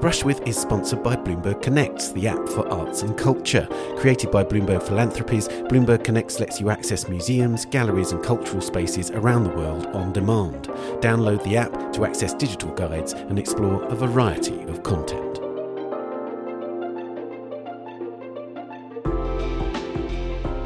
Brush With is sponsored by Bloomberg Connects, the app for arts and culture. Created by Bloomberg Philanthropies, Bloomberg Connects lets you access museums, galleries, and cultural spaces around the world on demand. Download the app to access digital guides and explore a variety of content.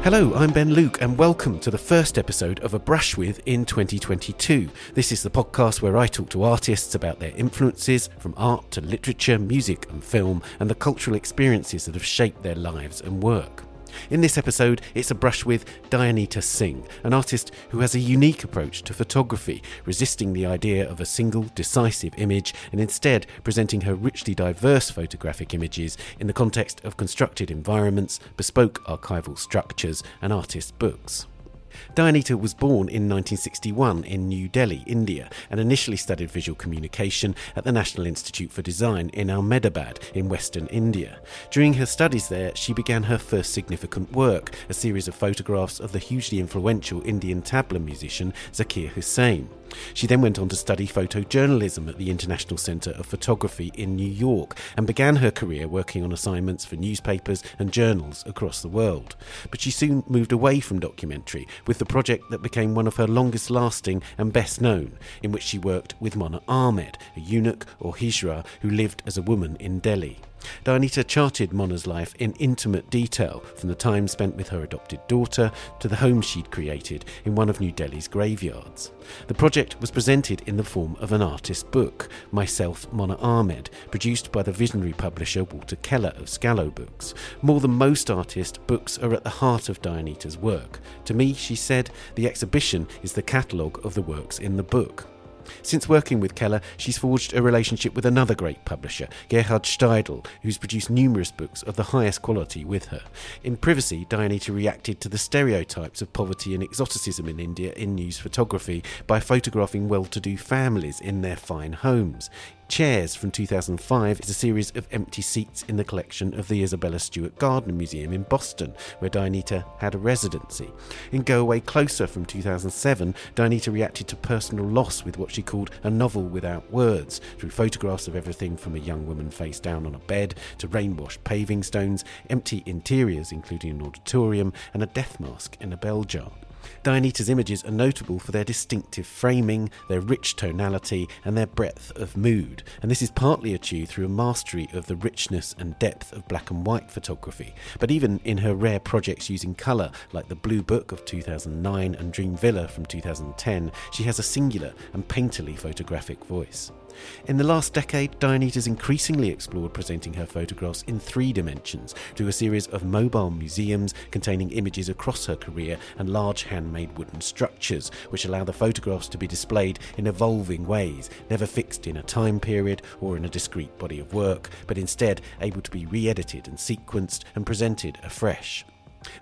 Hello, I'm Ben Luke, and welcome to the first episode of A Brush With in 2022. This is the podcast where I talk to artists about their influences from art to literature, music, and film, and the cultural experiences that have shaped their lives and work. In this episode, it's a brush with Dayanita Singh, an artist who has a unique approach to photography, resisting the idea of a single decisive image and instead presenting her richly diverse photographic images in the context of constructed environments, bespoke archival structures, and artist books. Dayanita was born in 1961 in New Delhi, India, and initially studied visual communication at the National Institute for Design in Ahmedabad in western India. During her studies there, she began her first significant work, a series of photographs of the hugely influential Indian tabla musician Zakir Hussain. She then went on to study photojournalism at the International Centre of Photography in New York and began her career working on assignments for newspapers and journals across the world. But she soon moved away from documentary with the project that became one of her longest lasting and best known, in which she worked with Mona Ahmed, a eunuch or hijra who lived as a woman in Delhi. Dayanita charted Mona's life in intimate detail, from the time spent with her adopted daughter to the home she'd created in one of New Delhi's graveyards. The project was presented in the form of an artist book, Myself Mona Ahmed, produced by the visionary publisher Walter Keller of Scalo Books. More than most artists, books are at the heart of Dayanita's work. To me, she said, the exhibition is the catalogue of the works in the book. Since working with Keller, she's forged a relationship with another great publisher, Gerhard Steidl, who's produced numerous books of the highest quality with her. In Privacy, Dayanita reacted to the stereotypes of poverty and exoticism in India in news photography by photographing well to do families in their fine homes. Chairs from 2005 is a series of empty seats in the collection of the Isabella Stewart Gardner Museum in Boston, where Dayanita had a residency. In Go Away Closer from 2007, Dayanita reacted to personal loss with what she called a novel without words, through photographs of everything from a young woman face down on a bed to rain washed paving stones, empty interiors, including an auditorium, and a death mask in a bell jar. Dayanita's images are notable for their distinctive framing, their rich tonality, and their breadth of mood, and this is partly achieved through a mastery of the richness and depth of black and white photography. But even in her rare projects using colour, like the Blue Book of 2009 and Dream Villa from 2010, she has a singular and painterly photographic voice. In the last decade, Dayanita's increasingly explored presenting her photographs in three dimensions through a series of mobile museums containing images across her career and large handmade wooden structures, which allow the photographs to be displayed in evolving ways, never fixed in a time period or in a discrete body of work, but instead able to be re edited and sequenced and presented afresh.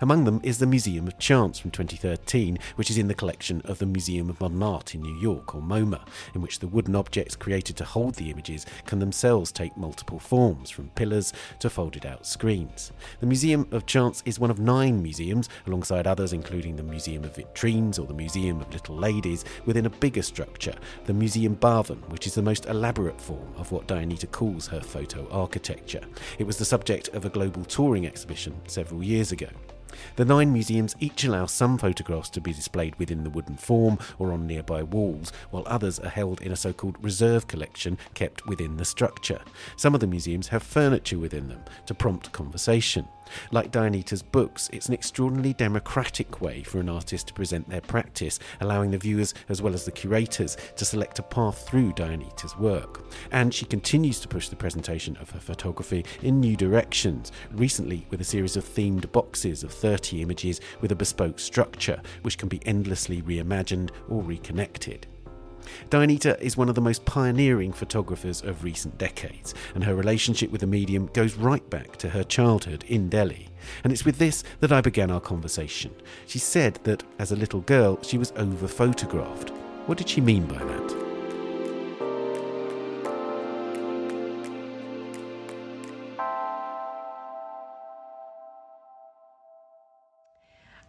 Among them is the Museum of Chance from 2013, which is in the collection of the Museum of Modern Art in New York, or MoMA, in which the wooden objects created to hold the images can themselves take multiple forms, from pillars to folded out screens. The Museum of Chance is one of nine museums, alongside others including the Museum of Vitrines or the Museum of Little Ladies, within a bigger structure, the Museum Bhavan, which is the most elaborate form of what Dayanita calls her photo architecture. It was the subject of a global touring exhibition several years ago. The nine museums each allow some photographs to be displayed within the wooden form or on nearby walls, while others are held in a so called reserve collection kept within the structure. Some of the museums have furniture within them to prompt conversation. Like Dayanita's books, it's an extraordinarily democratic way for an artist to present their practice, allowing the viewers as well as the curators to select a path through Dayanita's work. And she continues to push the presentation of her photography in new directions, recently with a series of themed boxes of 30 images with a bespoke structure, which can be endlessly reimagined or reconnected. Dayanita is one of the most pioneering photographers of recent decades, and her relationship with the medium goes right back to her childhood in Delhi. And it's with this that I began our conversation. She said that as a little girl she was over photographed. What did she mean by that?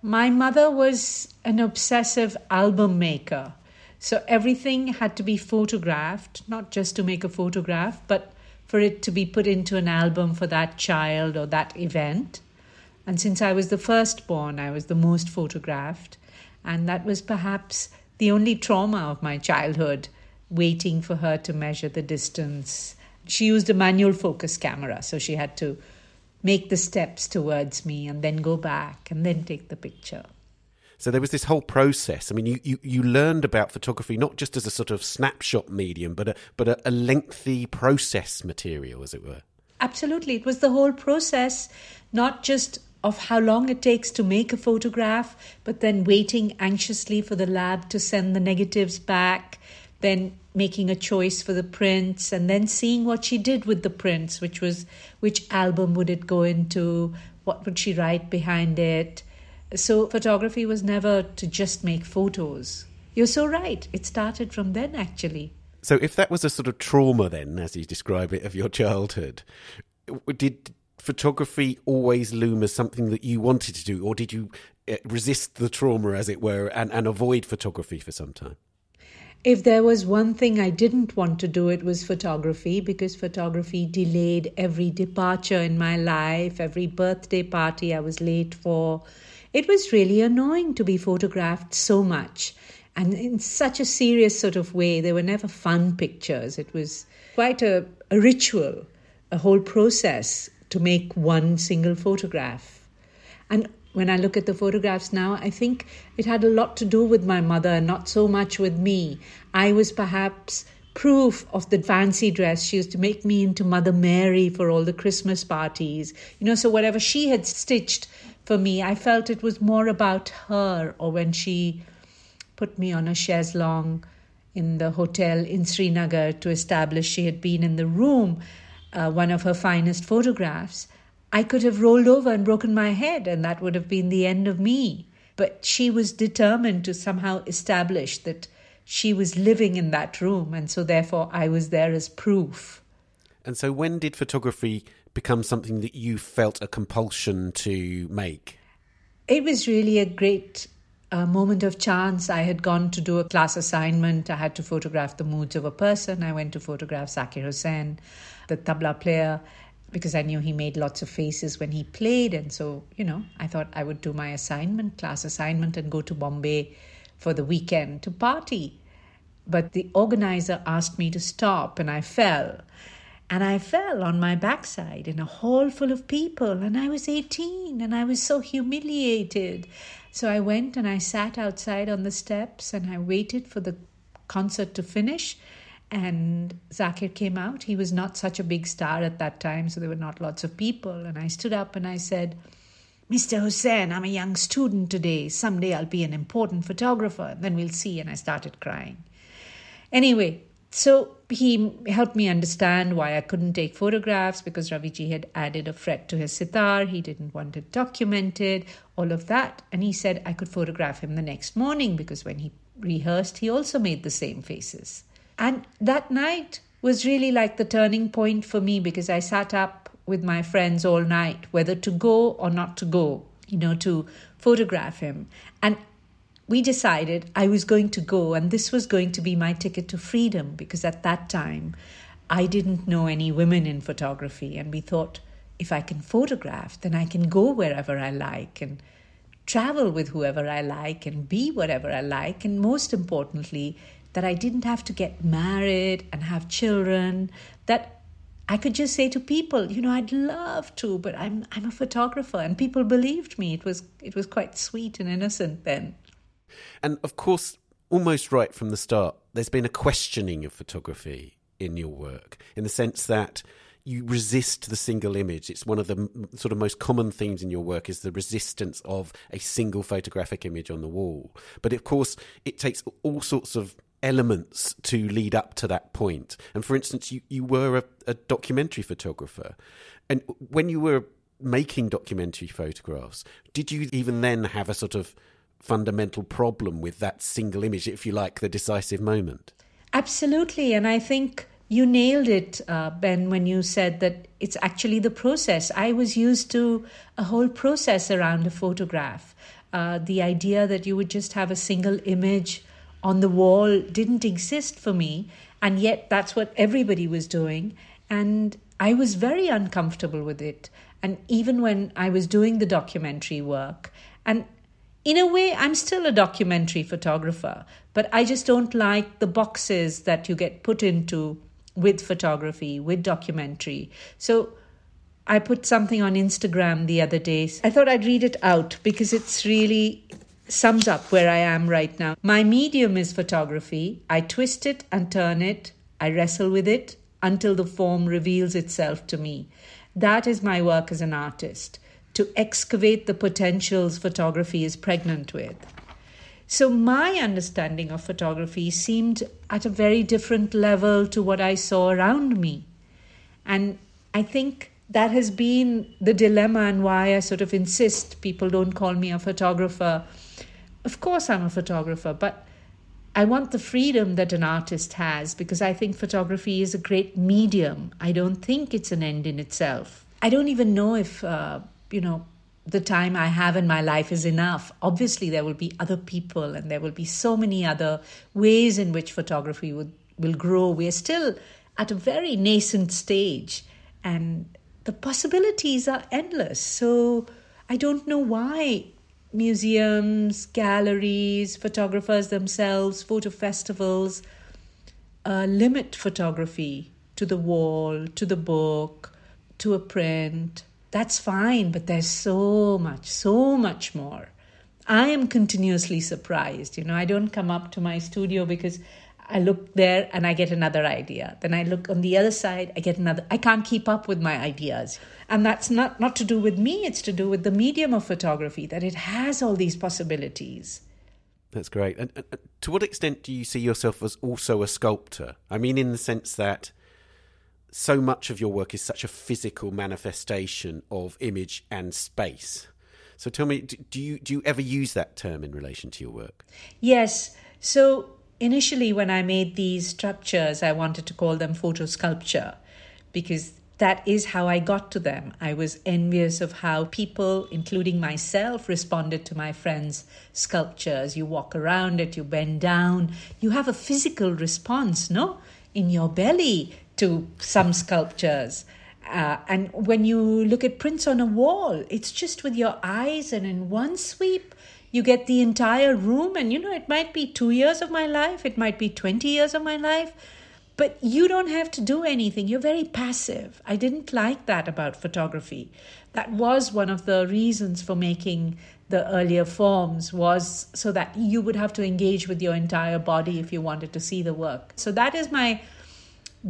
My mother was an obsessive album maker. So everything had to be photographed, not just to make a photograph, but for it to be put into an album for that child or that event. And since I was the firstborn, I was the most photographed. And that was perhaps the only trauma of my childhood, waiting for her to measure the distance. She used a manual focus camera, so she had to make the steps towards me and then go back and then take the picture. So there was this whole process. I mean, you, you, you learned about photography not just as a sort of snapshot medium, but a, but a, a lengthy process material, as it were. Absolutely. It was the whole process, not just of how long it takes to make a photograph, but then waiting anxiously for the lab to send the negatives back, then making a choice for the prints, and then seeing what she did with the prints, which was which album would it go into, what would she write behind it. So, photography was never to just make photos. You're so right. It started from then, actually. So, if that was a sort of trauma, then, as you describe it, of your childhood, did photography always loom as something that you wanted to do, or did you eh, resist the trauma, as it were, and, and avoid photography for some time? If there was one thing I didn't want to do, it was photography because photography delayed every departure in my life, every birthday party I was late for. It was really annoying to be photographed so much and in such a serious sort of way. They were never fun pictures. It was quite a, a ritual, a whole process to make one single photograph. And when I look at the photographs now, I think it had a lot to do with my mother, not so much with me. I was perhaps proof of the fancy dress. She used to make me into Mother Mary for all the Christmas parties. You know, so whatever she had stitched for me, I felt it was more about her, or when she put me on a chaise longue in the hotel in Srinagar to establish she had been in the room uh, one of her finest photographs, I could have rolled over and broken my head, and that would have been the end of me. But she was determined to somehow establish that she was living in that room, and so therefore I was there as proof. And so, when did photography become something that you felt a compulsion to make? It was really a great uh, moment of chance. I had gone to do a class assignment. I had to photograph the moods of a person. I went to photograph Zakir Hussain the tabla player because I knew he made lots of faces when he played. And so, you know, I thought I would do my assignment, class assignment, and go to Bombay for the weekend to party. But the organizer asked me to stop, and I fell. And I fell on my backside in a hall full of people, and I was 18, and I was so humiliated. So I went and I sat outside on the steps and I waited for the concert to finish and Zakir came out. He was not such a big star at that time, so there were not lots of people. And I stood up and I said, Mr. Hussain, I'm a young student today. Someday I'll be an important photographer. Then we'll see. And I started crying. Anyway, so he helped me understand why I couldn't take photographs because Raviji had added a fret to his sitar. He didn't want it documented, all of that. And he said I could photograph him the next morning because when he rehearsed, he also made the same faces. And that night was really like the turning point for me because I sat up with my friends all night, whether to go or not to go, you know, to photograph him. And we decided I was going to go, and this was going to be my ticket to freedom because at that time I didn't know any women in photography. And we thought, if I can photograph, then I can go wherever I like and travel with whoever I like and be whatever I like. And most importantly, that I didn't have to get married and have children, that I could just say to people, you know, I'd love to, but I'm I'm a photographer and people believed me. It was it was quite sweet and innocent then. And of course, almost right from the start, there's been a questioning of photography in your work in the sense that you resist the single image. It's one of the sort of most common themes in your work is the resistance of a single photographic image on the wall. But of course, it takes all sorts of elements to lead up to that point. And for instance, you, you were a, a documentary photographer. And when you were making documentary photographs, did you even then have a sort of fundamental problem with that single image, if you like, the decisive moment? Absolutely. And I think you nailed it, uh, Ben, when you said that it's actually the process. I was used to a whole process around a photograph. Uh, the idea that you would just have a single image on the wall didn't exist for me. And yet, that's what everybody was doing. And I was very uncomfortable with it. And even when I was doing the documentary work, and in a way, I'm still a documentary photographer, but I just don't like the boxes that you get put into with photography, with documentary. So I put something on Instagram the other day. I thought I'd read it out because it's really sums up where I am right now. My medium is photography. I twist it and turn it. I wrestle with it until the form reveals itself to me. That is my work as an artist to excavate the potentials photography is pregnant with. So, my understanding of photography seemed at a very different level to what I saw around me. And I think that has been the dilemma and why I sort of insist people don't call me a photographer. Of course, I'm a photographer, but I want the freedom that an artist has because I think photography is a great medium. I don't think it's an end in itself. I don't even know if, uh, you know, the time I have in my life is enough. Obviously, there will be other people and there will be so many other ways in which photography would, will grow. We're still at a very nascent stage and the possibilities are endless. So I don't know why museums, galleries, photographers themselves, photo festivals uh, limit photography to the wall, to the book, to a print that's fine, but there's so much, so much more. I am continuously surprised. You know, I don't come up to my studio because I look there and I get another idea. Then I look on the other side, I get another. I can't keep up with my ideas. And that's not, not to do with me, it's to do with the medium of photography, that it has all these possibilities. That's great. And, and to what extent do you see yourself as also a sculptor? I mean, in the sense that so much of your work is such a physical manifestation of image and space. So tell me, do you do you ever use that term in relation to your work? Yes. So initially, when I made these structures, I wanted to call them photo sculpture because that is how I got to them. I was envious of how people, including myself, responded to my friends' sculptures. You walk around it, you bend down, you have a physical response, no? In your belly, to some sculptures. Uh, and when you look at prints on a wall, it's just with your eyes, and in one sweep, you get the entire room. And you know, it might be two years of my life, it might be 20 years of my life, but you don't have to do anything. You're very passive. I didn't like that about photography. That was one of the reasons for making the earlier forms was so that you would have to engage with your entire body if you wanted to see the work. So that is my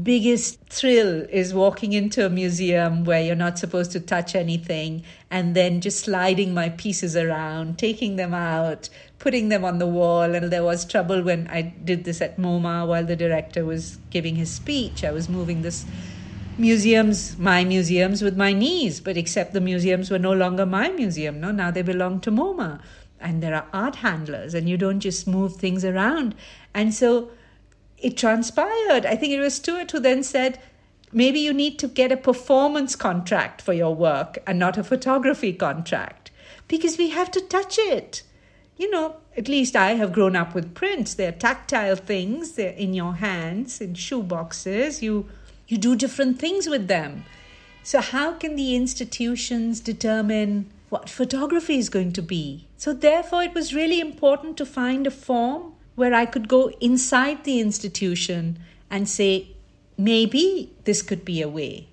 biggest thrill is walking into a museum where you're not supposed to touch anything and then just sliding my pieces around, taking them out, putting them on the wall. And there was trouble when I did this at MoMA while the director was giving his speech. I was moving this museums, my museums, with my knees, but except the museums were no longer my museum. No, now they belong to MoMA. And there are art handlers, and you don't just move things around. And so it transpired. I think it was Stuart who then said, maybe you need to get a performance contract for your work and not a photography contract because we have to touch it. You know, at least I have grown up with prints. They're tactile things, they're in your hands, in shoe boxes. You, you do different things with them. So, how can the institutions determine what photography is going to be? So, therefore, it was really important to find a form where I could go inside the institution and say, maybe this could be a way.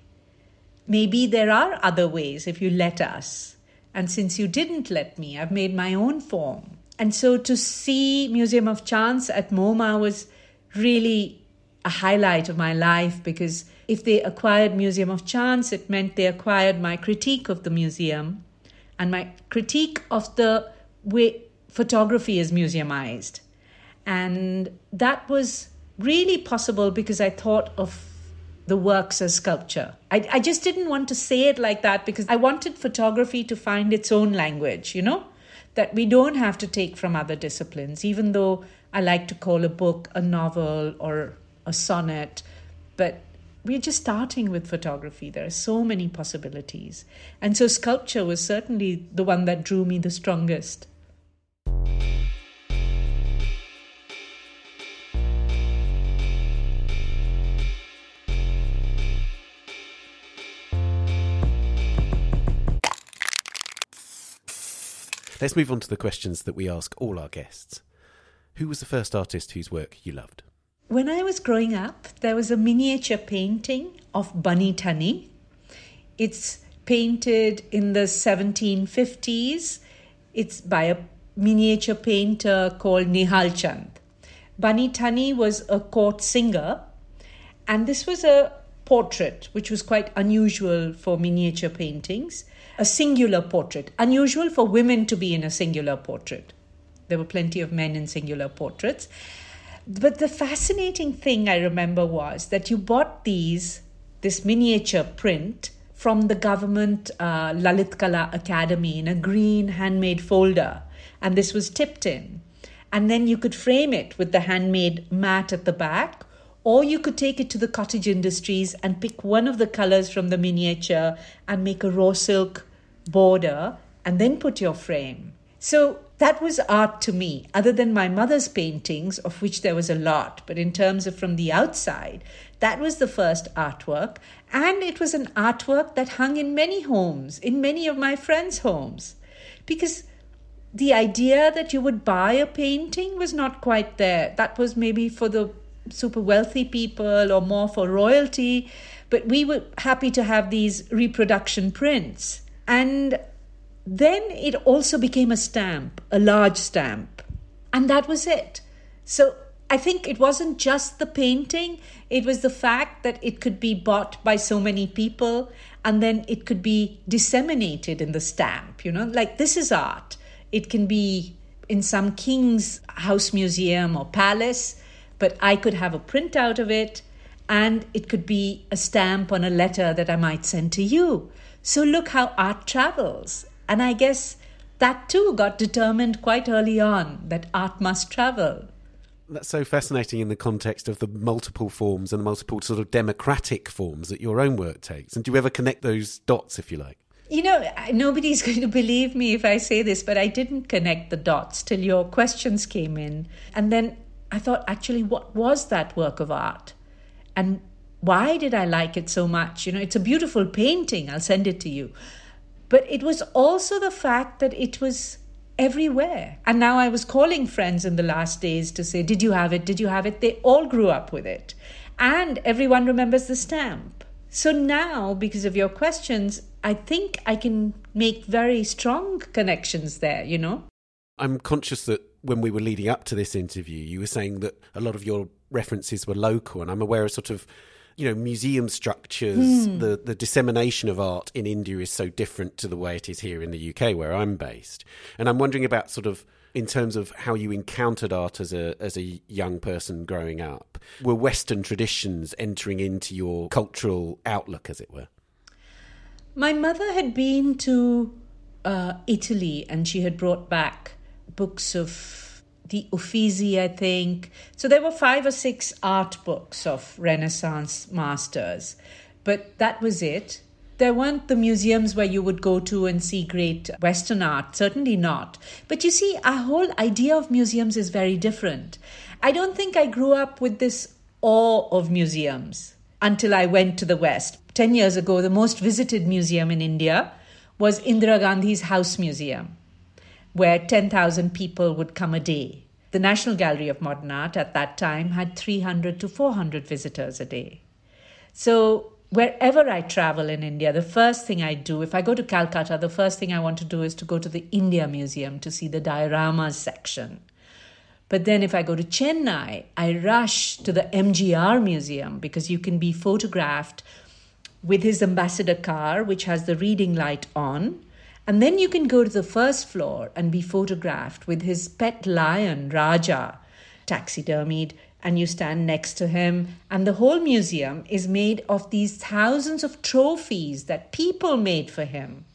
Maybe there are other ways if you let us. And since you didn't let me, I've made my own form. And so to see Museum of Chance at MoMA was really a highlight of my life because if they acquired Museum of Chance, it meant they acquired my critique of the museum and my critique of the way photography is museumized. And that was really possible because I thought of the works as sculpture. I, I just didn't want to say it like that because I wanted photography to find its own language, you know, that we don't have to take from other disciplines, even though I like to call a book a novel or a sonnet. But we're just starting with photography. There are so many possibilities. And so sculpture was certainly the one that drew me the strongest. Let's move on to the questions that we ask all our guests. Who was the first artist whose work you loved? When I was growing up, there was a miniature painting of Bani Thani. It's painted in the 1750s. It's by a miniature painter called Nihal Chand. Bani Thani was a court singer, and this was a portrait, which was quite unusual for miniature paintings, a singular portrait, unusual for women to be in a singular portrait. There were plenty of men in singular portraits. But the fascinating thing I remember was that you bought these, this miniature print, from the government uh, Lalit Kala Academy in a green handmade folder. And this was tipped in. And then you could frame it with the handmade mat at the back, or you could take it to the cottage industries and pick one of the colors from the miniature and make a raw silk border and then put your frame. So that was art to me, other than my mother's paintings, of which there was a lot. But in terms of from the outside, that was the first artwork. And it was an artwork that hung in many homes, in many of my friends' homes. Because the idea that you would buy a painting was not quite there. That was maybe for the super wealthy people or more for royalty. But we were happy to have these reproduction prints. And then it also became a stamp, a large stamp. And that was it. So I think it wasn't just the painting, it was the fact that it could be bought by so many people and then it could be disseminated in the stamp. You know, like this is art. It can be in some king's house museum or palace, but I could have a printout of it and it could be a stamp on a letter that I might send to you. So look how art travels. And I guess that too got determined quite early on that art must travel. That's so fascinating in the context of the multiple forms and the multiple sort of democratic forms that your own work takes. And do you ever connect those dots, if you like? You know, nobody's going to believe me if I say this, but I didn't connect the dots till your questions came in. And then I thought, actually, what was that work of art? And why did I like it so much? You know, it's a beautiful painting. I'll send it to you. But it was also the fact that it was everywhere. And now I was calling friends in the last days to say, Did you have it? Did you have it? They all grew up with it. And everyone remembers the stamp. So now, because of your questions, I think I can make very strong connections there, you know? I'm conscious that when we were leading up to this interview, you were saying that a lot of your references were local, and I'm aware of sort of you know museum structures mm. the the dissemination of art in India is so different to the way it is here in the UK where I'm based and I'm wondering about sort of in terms of how you encountered art as a as a young person growing up were western traditions entering into your cultural outlook as it were my mother had been to uh, Italy and she had brought back books of the Uffizi, I think. So there were five or six art books of Renaissance masters, but that was it. There weren't the museums where you would go to and see great Western art, certainly not. But you see, our whole idea of museums is very different. I don't think I grew up with this awe of museums until I went to the West. Ten years ago, the most visited museum in India was Indira Gandhi's House Museum where 10,000 people would come a day. The National Gallery of Modern Art at that time had 300 to 400 visitors a day. So, wherever I travel in India, the first thing I do, if I go to Calcutta, the first thing I want to do is to go to the India Museum to see the dioramas section. But then if I go to Chennai, I rush to the MGR Museum because you can be photographed with his ambassador car, which has the reading light on and then you can go to the first floor and be photographed with his pet lion, Raja, taxidermied, and you stand next to him. And the whole museum is made of these thousands of trophies that people made for him.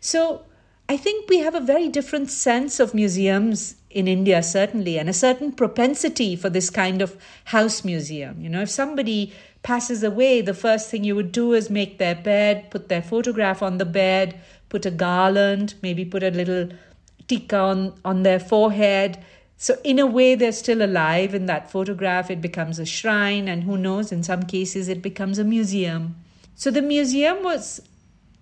So I think we have a very different sense of museums in India, certainly, and a certain propensity for this kind of house museum. You know, if somebody passes away, the first thing you would do is make their bed, put their photograph on the bed, put a garland, maybe put a little tika on, on their forehead. So, in a way, they're still alive in that photograph. It becomes a shrine, and who knows, in some cases, it becomes a museum. So, the museum was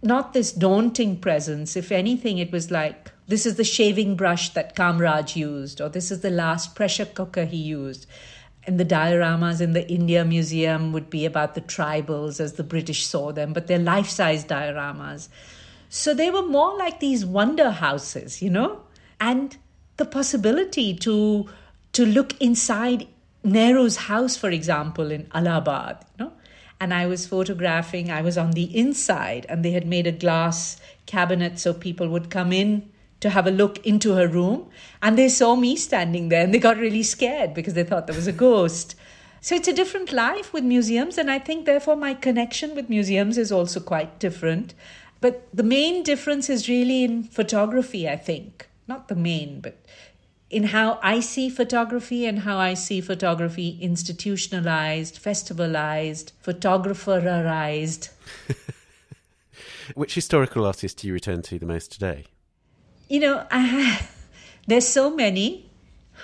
not this daunting presence. If anything, it was like, this is the shaving brush that Kamraj used, or this is the last pressure cooker he used. And the dioramas in the India Museum would be about the tribals as the British saw them, but they're life size dioramas. So they were more like these wonder houses, you know? And the possibility to to look inside Nehru's house, for example, in Allahabad, you know? And I was photographing, I was on the inside, and they had made a glass cabinet so people would come in to have a look into her room. And they saw me standing there and they got really scared because they thought there was a ghost. So it's a different life with museums. And I think, therefore, my connection with museums is also quite different. But the main difference is really in photography, I think. Not the main, but in how I see photography and how I see photography institutionalized, festivalized, photographerized. Which historical artist do you return to the most today? you know, there's so many.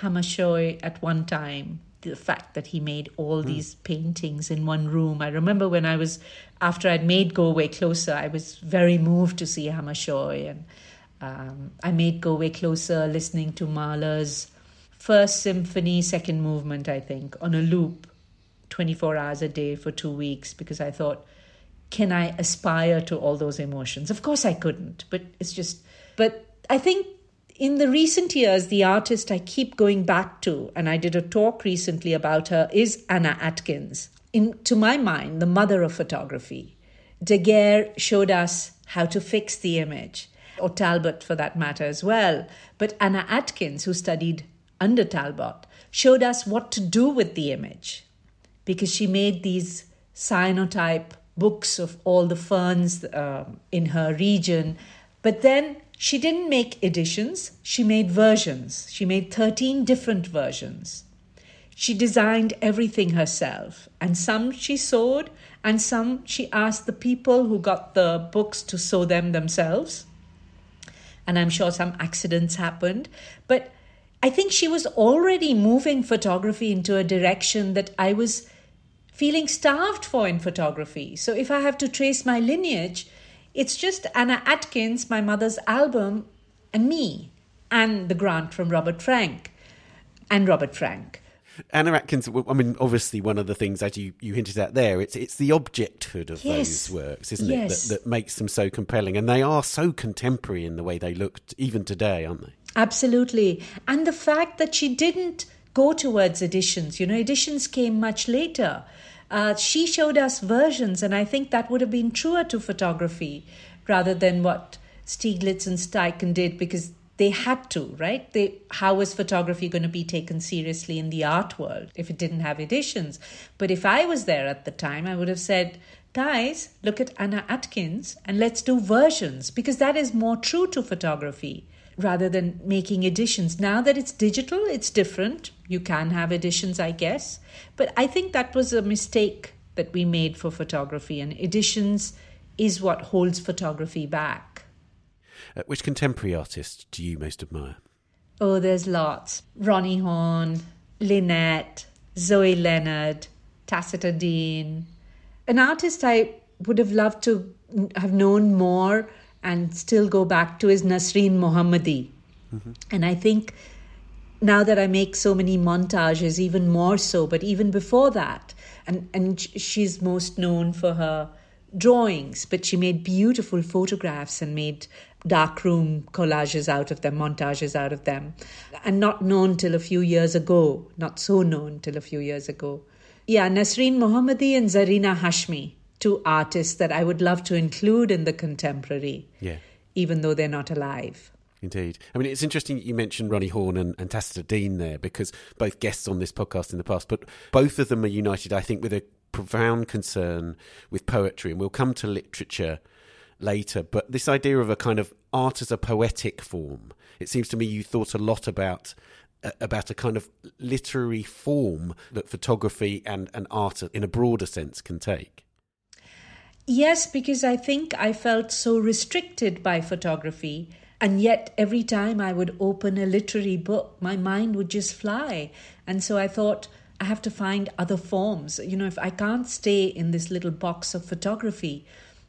Hammershøi at one time, the fact that he made all mm. these paintings in one room. I remember when I was, after I'd made Go Away Closer, I was very moved to see Hammershøi. And um, I made Go Away Closer listening to Mahler's first symphony, second movement, I think, on a loop, 24 hours a day for two weeks, because I thought, can I aspire to all those emotions? Of course I couldn't, but it's just, but I think in the recent years, the artist I keep going back to, and I did a talk recently about her, is Anna Atkins. In, to my mind, the mother of photography. Daguerre showed us how to fix the image, or Talbot for that matter as well. But Anna Atkins, who studied under Talbot, showed us what to do with the image because she made these cyanotype books of all the ferns uh, in her region. But then she didn't make editions, she made versions. She made 13 different versions. She designed everything herself, and some she sewed, and some she asked the people who got the books to sew them themselves. And I'm sure some accidents happened, but I think she was already moving photography into a direction that I was feeling starved for in photography. So if I have to trace my lineage, it's just Anna Atkins, my mother's album, and me, and the grant from Robert Frank, and Robert Frank. Anna Atkins, I mean, obviously, one of the things as you, you hinted at there, it's it's the objecthood of yes. those works, isn't yes. it, that, that makes them so compelling, and they are so contemporary in the way they look, even today, aren't they? Absolutely, and the fact that she didn't go towards editions, you know, editions came much later. Uh, she showed us versions, and I think that would have been truer to photography rather than what Stieglitz and Steichen did because they had to, right? They, how was photography going to be taken seriously in the art world if it didn't have editions? But if I was there at the time, I would have said, guys, look at Anna Atkins and let's do versions because that is more true to photography rather than making editions. Now that it's digital, it's different. You can have editions, I guess. But I think that was a mistake that we made for photography, and editions is what holds photography back. Uh, which contemporary artist do you most admire? Oh, there's lots. Roni Horn, Lynette, Zoe Leonard, Tacita Dean. An artist I would have loved to have known more and still go back to is Nasreen Mohamedi. Mm-hmm. And I think now that I make so many montages, even more so, but even before that, and, and she's most known for her drawings, but she made beautiful photographs and made darkroom collages out of them, montages out of them, and not known till a few years ago, not so known till a few years ago. Yeah, Nasreen Mohamedi and Zarina Hashmi two artists that I would love to include in the contemporary, yeah. even though they're not alive. Indeed. I mean, it's interesting you mentioned Roni Horn and, and Tacita Dean there because both guests on this podcast in the past, but both of them are united, I think, with a profound concern with poetry. And we'll come to literature later. But this idea of a kind of art as a poetic form, it seems to me you thought a lot about uh, about a kind of literary form that photography and, and art in a broader sense can take. Yes, because I think I felt so restricted by photography. And yet, every time I would open a literary book, my mind would just fly. And so I thought, I have to find other forms. You know, if I can't stay in this little box of photography,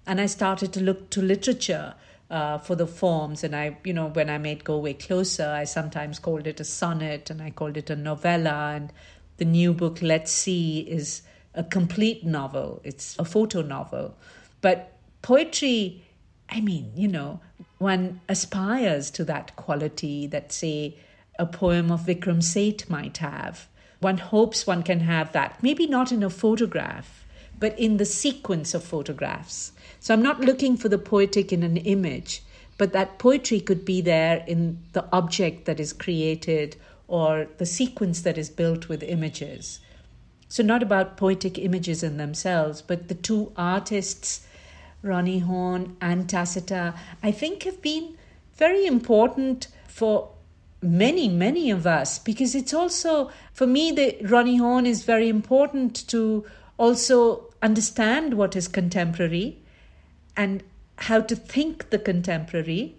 and I started to look to literature. uh, for the forms. And I, you know, when I made Go Away Closer, I sometimes called it a sonnet and I called it a novella. And the new book, Let's See, is a complete novel, it's a photo novel. But poetry, I mean, you know, one aspires to that quality that, say, a poem of Vikram Seth might have. One hopes one can have that, maybe not in a photograph, but in the sequence of photographs. So I'm not looking for the poetic in an image, but that poetry could be there in the object that is created or the sequence that is built with images. So, not about poetic images in themselves, but the two artists, Roni Horn and Tacita, I think have been very important for many, many of us because it's also, for me, the Roni Horn is very important to also understand what is contemporary and how to think the contemporary.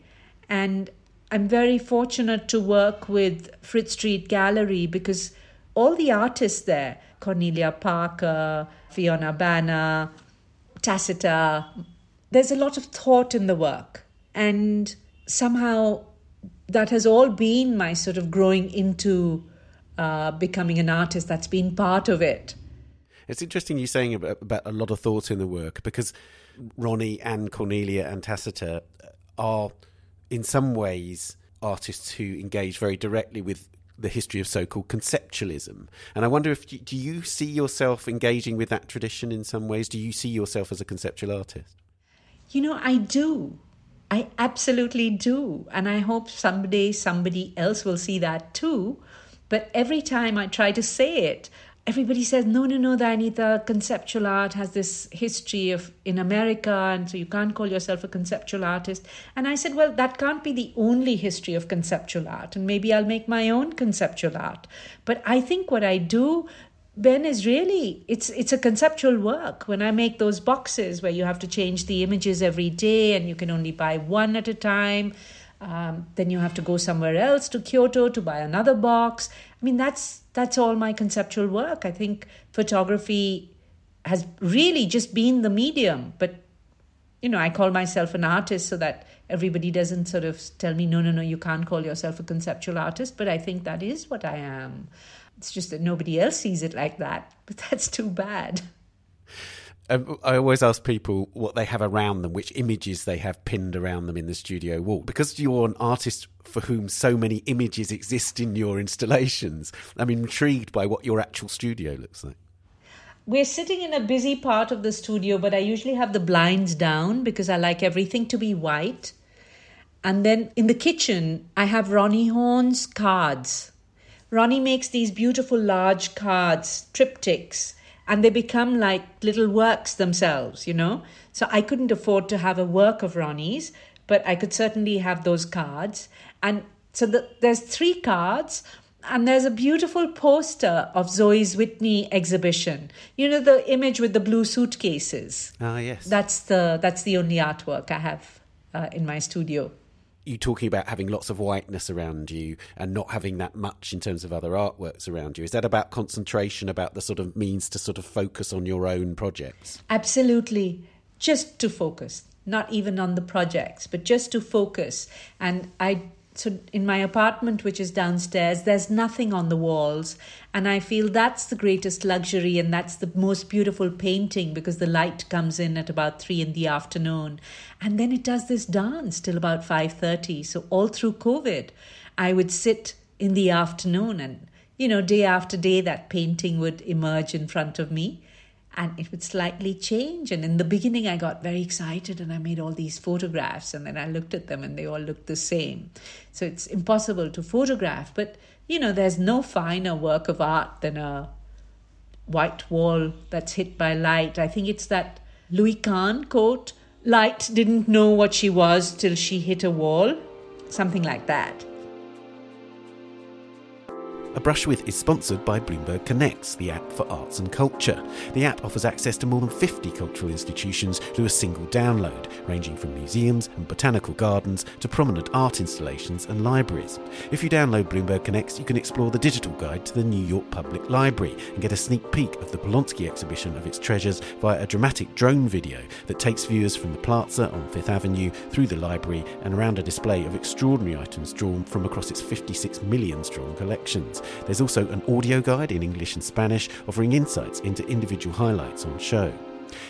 And I'm very fortunate to work with Frith Street Gallery because all the artists there, Cornelia Parker, Fiona Banner, Tacita, there's a lot of thought in the work. And somehow that has all been my sort of growing into uh, becoming an artist. That's been part of it. It's interesting you saying about, about a lot of thought in the work because Roni and Cornelia and Tacita are, in some ways, artists who engage very directly with the history of so-called conceptualism. And I wonder if do you see yourself engaging with that tradition in some ways? Do you see yourself as a conceptual artist? You know, I do. I absolutely do. And I hope someday somebody else will see that too. But every time I try to say it, everybody says, no, no, no, Dayanita, conceptual art has this history of in America, and so you can't call yourself a conceptual artist. And I said, well, that can't be the only history of conceptual art, and maybe I'll make my own conceptual art. But I think what I do Ben is really it's it's a conceptual work. When I make those boxes where you have to change the images every day and you can only buy one at a time, um, then you have to go somewhere else to Kyoto to buy another box. I mean that's that's all my conceptual work. I think photography has really just been the medium, but you know I call myself an artist so that everybody doesn't sort of tell me no no no you can't call yourself a conceptual artist, but I think that is what I am. It's just that nobody else sees it like that. But that's too bad. Um, I always ask people what they have around them, which images they have pinned around them in the studio wall. Because you're an artist for whom so many images exist in your installations, I'm intrigued by what your actual studio looks like. We're sitting in a busy part of the studio, but I usually have the blinds down because I like everything to be white. And then in the kitchen, I have Roni Horn's cards Roni makes these beautiful large cards, triptychs, and they become like little works themselves, you know? So I couldn't afford to have a work of Roni's, but I could certainly have those cards. And so the, there's three cards, and there's a beautiful poster of Zoe's Whitney exhibition. You know the image with the blue suitcases. Ah, yes. That's the that's the only artwork I have uh, in my studio you talking about having lots of whiteness around you and not having that much in terms of other artworks around you? Is that about concentration about the sort of means to sort of focus on your own projects? Absolutely. Just to focus. Not even on the projects but just to focus. And i so in my apartment which is downstairs there's nothing on the walls. And i feel that's the greatest luxury and that's the most beautiful painting because the light comes in at about 3 in the afternoon. And then it does this dance till about 5:30 so all through covid i would sit in the afternoon and you know day after day that painting would emerge in front of me and it would slightly change. And in the beginning, I got very excited and I made all these photographs, and then I looked at them and they all looked the same. So it's impossible to photograph. But you know, there's no finer work of art than a white wall that's hit by light. I think it's that Louis Kahn quote light didn't know what she was till she hit a wall, something like that. A Brush With is sponsored by Bloomberg Connects, the app for arts and culture. The app offers access to more than 50 cultural institutions through a single download, ranging from museums and botanical gardens to prominent art installations and libraries. If you download Bloomberg Connects, you can explore the digital guide to the New York Public Library and get a sneak peek of the Polonsky exhibition of its treasures via a dramatic drone video that takes viewers from the plaza on Fifth Avenue through the library and around a display of extraordinary items drawn from across its 56 million strong collections. There's also an audio guide in English and Spanish offering insights into individual highlights on show.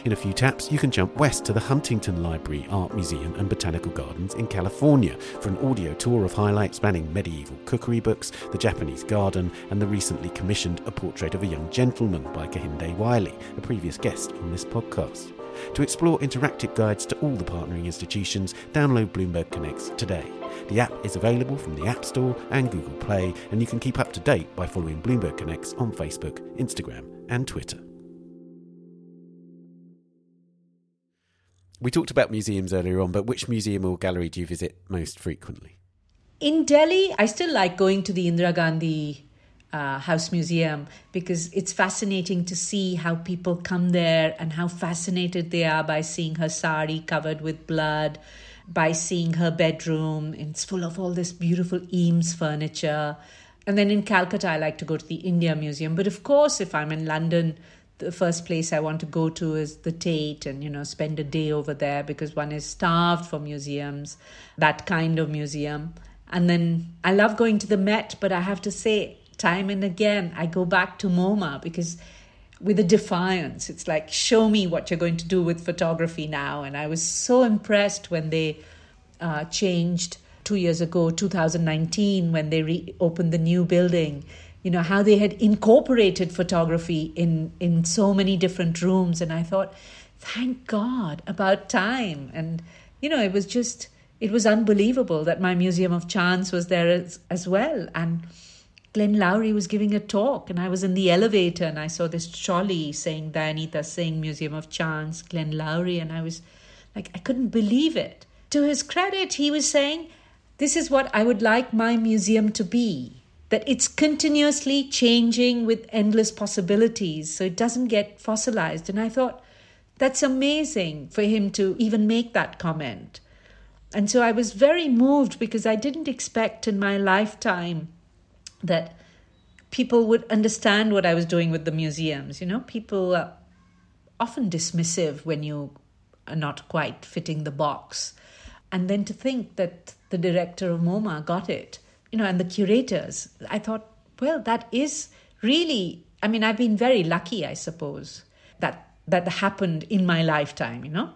In a few taps, you can jump west to the Huntington Library, Art Museum, and Botanical Gardens in California for an audio tour of highlights spanning medieval cookery books, the Japanese garden, and the recently commissioned A Portrait of a Young Gentleman by Kehinde Wiley, a previous guest on this podcast. To explore interactive guides to all the partnering institutions, download Bloomberg Connects today. The app is available from the App Store and Google Play, and you can keep up to date by following Bloomberg Connects on Facebook, Instagram, and Twitter. We talked about museums earlier on, but which museum or gallery do you visit most frequently? In Delhi, I still like going to the Indira Gandhi uh, House Museum because it's fascinating to see how people come there and how fascinated they are by seeing her sari covered with blood, by seeing her bedroom. It's full of all this beautiful Eames furniture. And then in Calcutta, I like to go to the India Museum. But of course, if I'm in London, the first place I want to go to is the Tate and, you know, spend a day over there because one is starved for museums, that kind of museum. And then I love going to the Met, but I have to say, time and again, I go back to MoMA because with a defiance, it's like, show me what you're going to do with photography now. And I was so impressed when they uh, changed two years ago, 2019, when they reopened the new building. You know how they had incorporated photography in in so many different rooms. And i thought thank god about time. And you know it was just it was unbelievable that my museum of chance was there as, as well. And glenn Lowry was giving a talk and i was in the elevator and i saw this trolley saying Dayanita singh museum of chance glenn Lowry, and i was like i couldn't believe it to his credit he was saying this is what i would like my museum to be that it's continuously changing with endless possibilities, so it doesn't get fossilized. And I thought, that's amazing for him to even make that comment. And so I was very moved because I didn't expect in my lifetime that people would understand what I was doing with the museums. You know, people are often dismissive when you are not quite fitting the box. And then to think that the director of MoMA got it you know, and the curators. I thought, well, that is really, I mean, I've been very lucky, I suppose, that that happened in my lifetime, you know?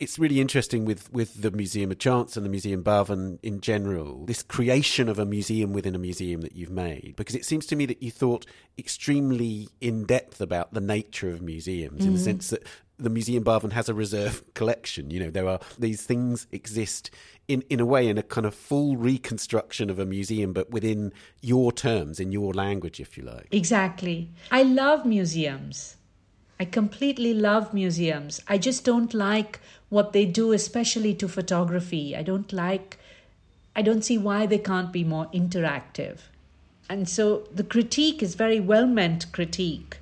It's really interesting with, with the Museum of Chance and the Museum Bhavan in general, this creation of a museum within a museum that you've made, because it seems to me that you thought extremely in depth about the nature of museums mm-hmm. in the mm-hmm. sense that the Museum Bhavan has a reserve collection. You know, there are these things exist in, in a way in a kind of full reconstruction of a museum, but within your terms, in your language, if you like. Exactly. I love museums. I completely love museums. I just don't like what they do, especially to photography. I don't like, I don't see why they can't be more interactive. And so the critique is very well meant critique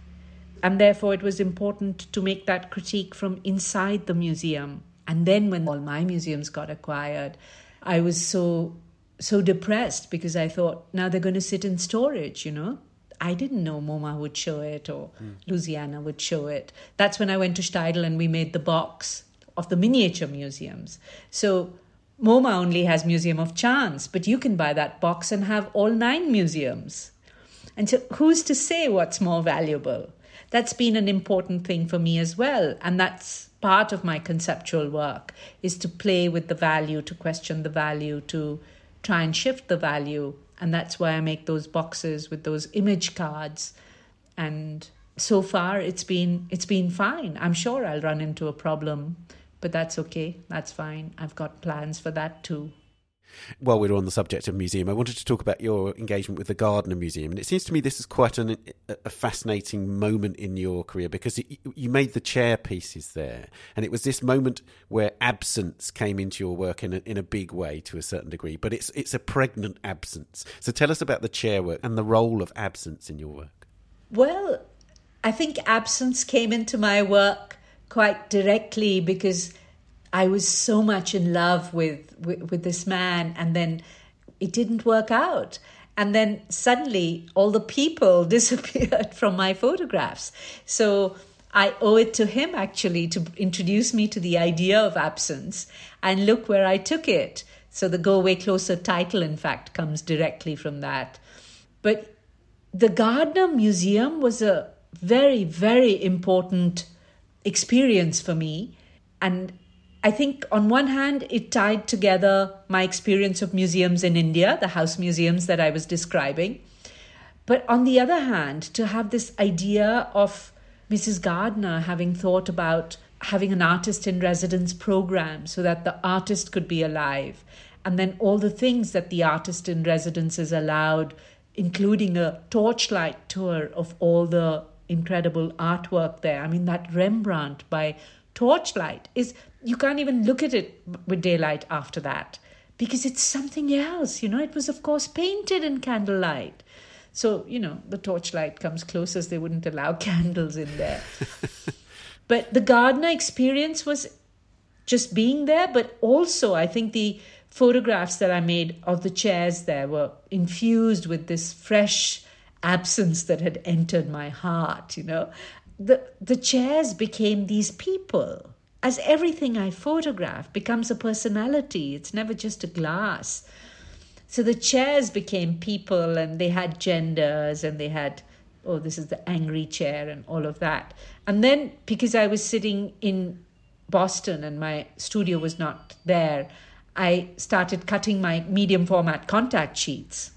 and therefore, it was important to make that critique from inside the museum. And then, when all my museums got acquired, I was so so depressed because I thought now they're going to sit in storage, you know. I didn't know MoMA would show it or mm. Louisiana would show it. That's when I went to Steidl and we made the box of the miniature museums. So MoMA only has Museum of Chance, but you can buy that box and have all nine museums. And so who's to say what's more valuable? that's been an important thing for me as well. And that's part of my conceptual work is to play with the value, to question the value, to try and shift the value. And that's why I make those boxes with those image cards. And so far it's been it's been fine. I'm sure I'll run into a problem, but that's okay. That's fine. I've got plans for that too. While we're on the subject of museum, I wanted to talk about your engagement with the Gardner Museum. And it seems to me this is quite an, a fascinating moment in your career because it, you made the chair pieces there. And it was this moment where absence came into your work in a, in a big way to a certain degree. But it's, it's a pregnant absence. So tell us about the chair work and the role of absence in your work. Well, I think absence came into my work quite directly because I was so much in love with, with, with this man, and then it didn't work out. And then suddenly all the people disappeared from my photographs. So I owe it to him actually to introduce me to the idea of absence. And look where I took it. So the Go Away Closer title, in fact, comes directly from that. But the Gardner Museum was a very, very important experience for me. And I think on one hand, it tied together my experience of museums in India, the house museums that I was describing. But on the other hand, to have this idea of Mrs. Gardner having thought about having an artist in residence program so that the artist could be alive, and then all the things that the artist in residence is allowed, including a torchlight tour of all the incredible artwork there. I mean, that Rembrandt by torchlight is you can't even look at it with daylight after that because it's something else you know? It was of course painted in candlelight. So you know the torchlight comes closest they wouldn't allow candles in there. But the Gardner experience was just being there but also i think the photographs that i made of the chairs there were infused with this fresh absence that had entered my heart you know the the chairs became these people as everything I photograph becomes a personality. It's never just a glass. So the chairs became people and they had genders and they had, oh, this is the angry chair and all of that. And then because I was sitting in Boston and my studio was not there, I started cutting my medium format contact sheets.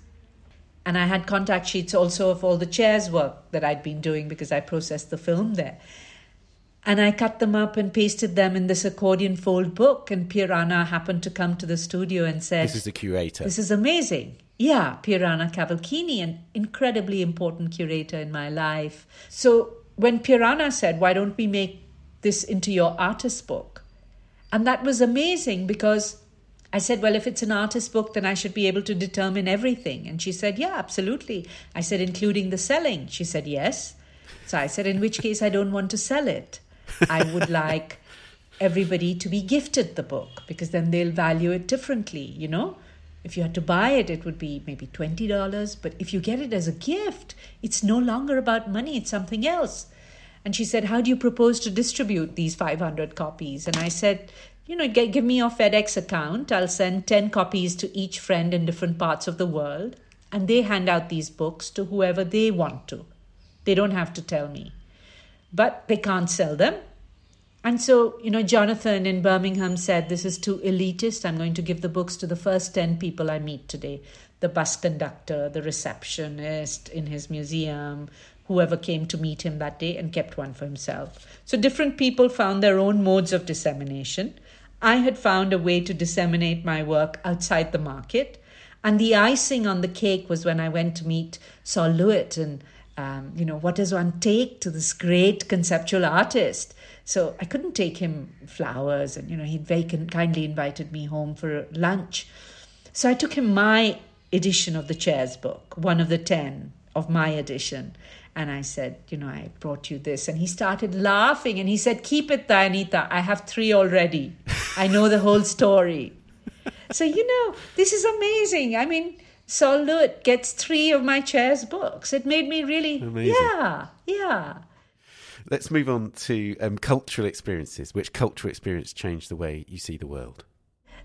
And I had contact sheets also of all the chairs work that I'd been doing because I processed the film there. And I cut them up and pasted them in this accordion fold book. And Pieranna happened to come to the studio and said, This is the curator. This is amazing. Yeah, Pieranna Cavalchini, an incredibly important curator in my life. So when Pieranna said, Why don't we make this into your artist book? And that was amazing because I said, Well, if it's an artist book, then I should be able to determine everything. And she said, Yeah, absolutely. I said, Including the selling. She said, Yes. So I said, In which case, I don't want to sell it. I would like everybody to be gifted the book because then they'll value it differently, you know? If you had to buy it, it would be maybe $20. But if you get it as a gift, it's no longer about money, it's something else. And she said, How do you propose to distribute these 500 copies? And I said, You know, get, give me your FedEx account. I'll send 10 copies to each friend in different parts of the world. And they hand out these books to whoever they want to. They don't have to tell me. But they can't sell them. And so, you know, Jonathan in Birmingham said, This is too elitist. I'm going to give the books to the first 10 people I meet today the bus conductor, the receptionist in his museum, whoever came to meet him that day, and kept one for himself. So, different people found their own modes of dissemination. I had found a way to disseminate my work outside the market. And the icing on the cake was when I went to meet Sol LeWitt and um, you know, what does one take to this great conceptual artist? So I couldn't take him flowers, and you know, he'd very kindly invited me home for lunch. So I took him my edition of the Chairs book, one of the ten of my edition. And I said, you know, I brought you this. And he started laughing and he said, Keep it, Dayanita. I have three already. I know the whole story. so, you know, this is amazing. I mean, LeWitt gets three of my chairs books. It made me really, Amazing. yeah, yeah. Let's move on to um, cultural experiences. Which cultural experience changed the way you see the world?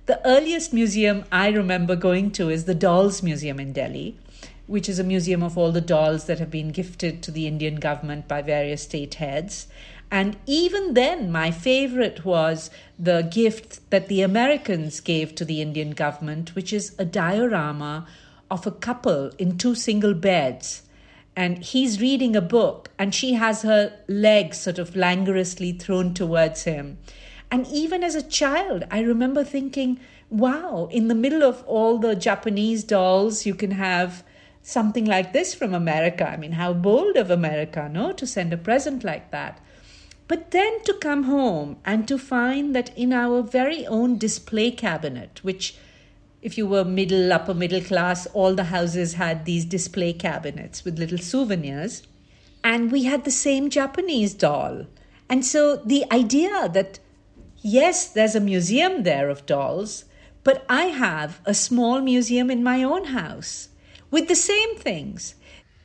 The earliest museum I remember going to is the Dolls Museum in Delhi, which is a museum of all the dolls that have been gifted to the Indian government by various state heads. And even then, my favorite was the gift that the Americans gave to the Indian government, which is a diorama of a couple in two single beds and he's reading a book and she has her legs sort of languorously thrown towards him and even as a child i remember thinking wow, in the middle of all the Japanese dolls, you can have something like this from America. I mean, how bold of America, no, to send a present like that. But then to come home and to find that in our very own display cabinet, which if you were middle, upper middle class, all the houses had these display cabinets with little souvenirs. And we had the same Japanese doll. And so the idea that, yes, there's a museum there of dolls, but I have a small museum in my own house with the same things.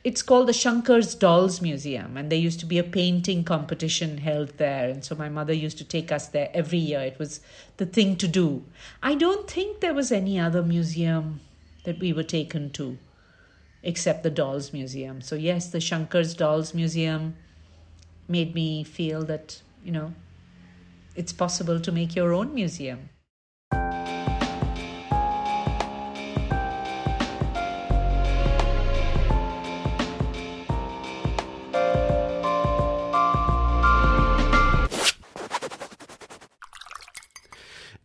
It's called the Shankar's Dolls Museum, and there used to be a painting competition held there. And so my mother used to take us there every year. It was the thing to do. I don't think there was any other museum that we were taken to except the Dolls Museum. So, yes, the Shankar's Dolls Museum made me feel that, you know, it's possible to make your own museum.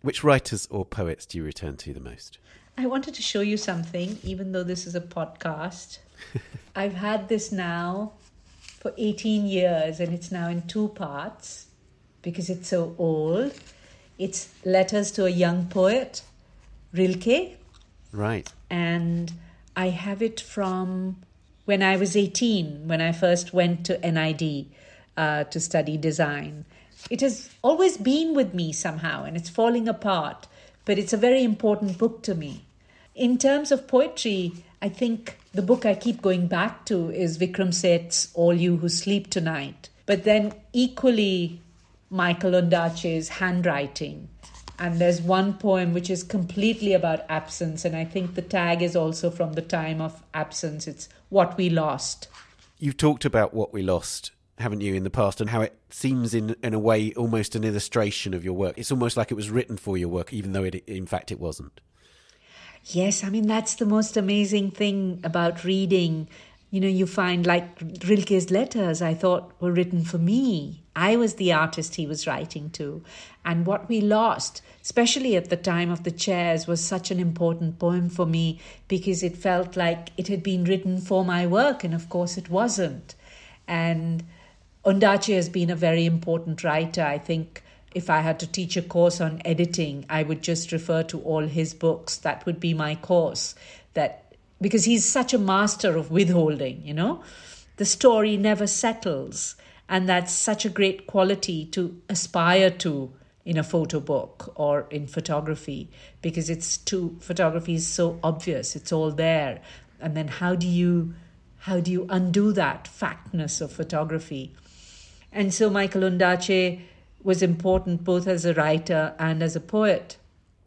Which writers or poets do you return to the most? I wanted to show you something, even though this is a podcast. I've had this now for 18 years and it's now in two parts because it's so old. It's Letters to a Young Poet, Rilke. Right. And I have it from when I was 18, when I first went to NID uh, to study design. It has always been with me somehow and it's falling apart, but it's a very important book to me. In terms of poetry, I think the book I keep going back to is Vikram Seth's All You Who Sleep Tonight. But then equally, Michael Ondaatje's handwriting. And there's one poem which is completely about absence, and I think the tag is also from the time of absence. It's What We Lost. You've talked about what we lost haven't you, in the past, and how it seems in in a way almost an illustration of your work. It's almost like it was written for your work, even though it in fact it wasn't. Yes, I mean that's the most amazing thing about reading. You know, you find like Rilke's letters. I thought were written for me. I was the artist he was writing to, and what we lost, especially at the time of the chairs, was such an important poem for me because it felt like it had been written for my work, and of course it wasn't. And Ondaatje has been a very important writer. I think if I had to teach a course on editing, I would just refer to all his books. That would be my course. That because he's such a master of withholding, you know, the story never settles, and that's such a great quality to aspire to in a photo book or in photography because it's too photography is so obvious it's all there and then how do you how do you undo that factness of photography and so Michael Ondaatje was important both as a writer and as a poet.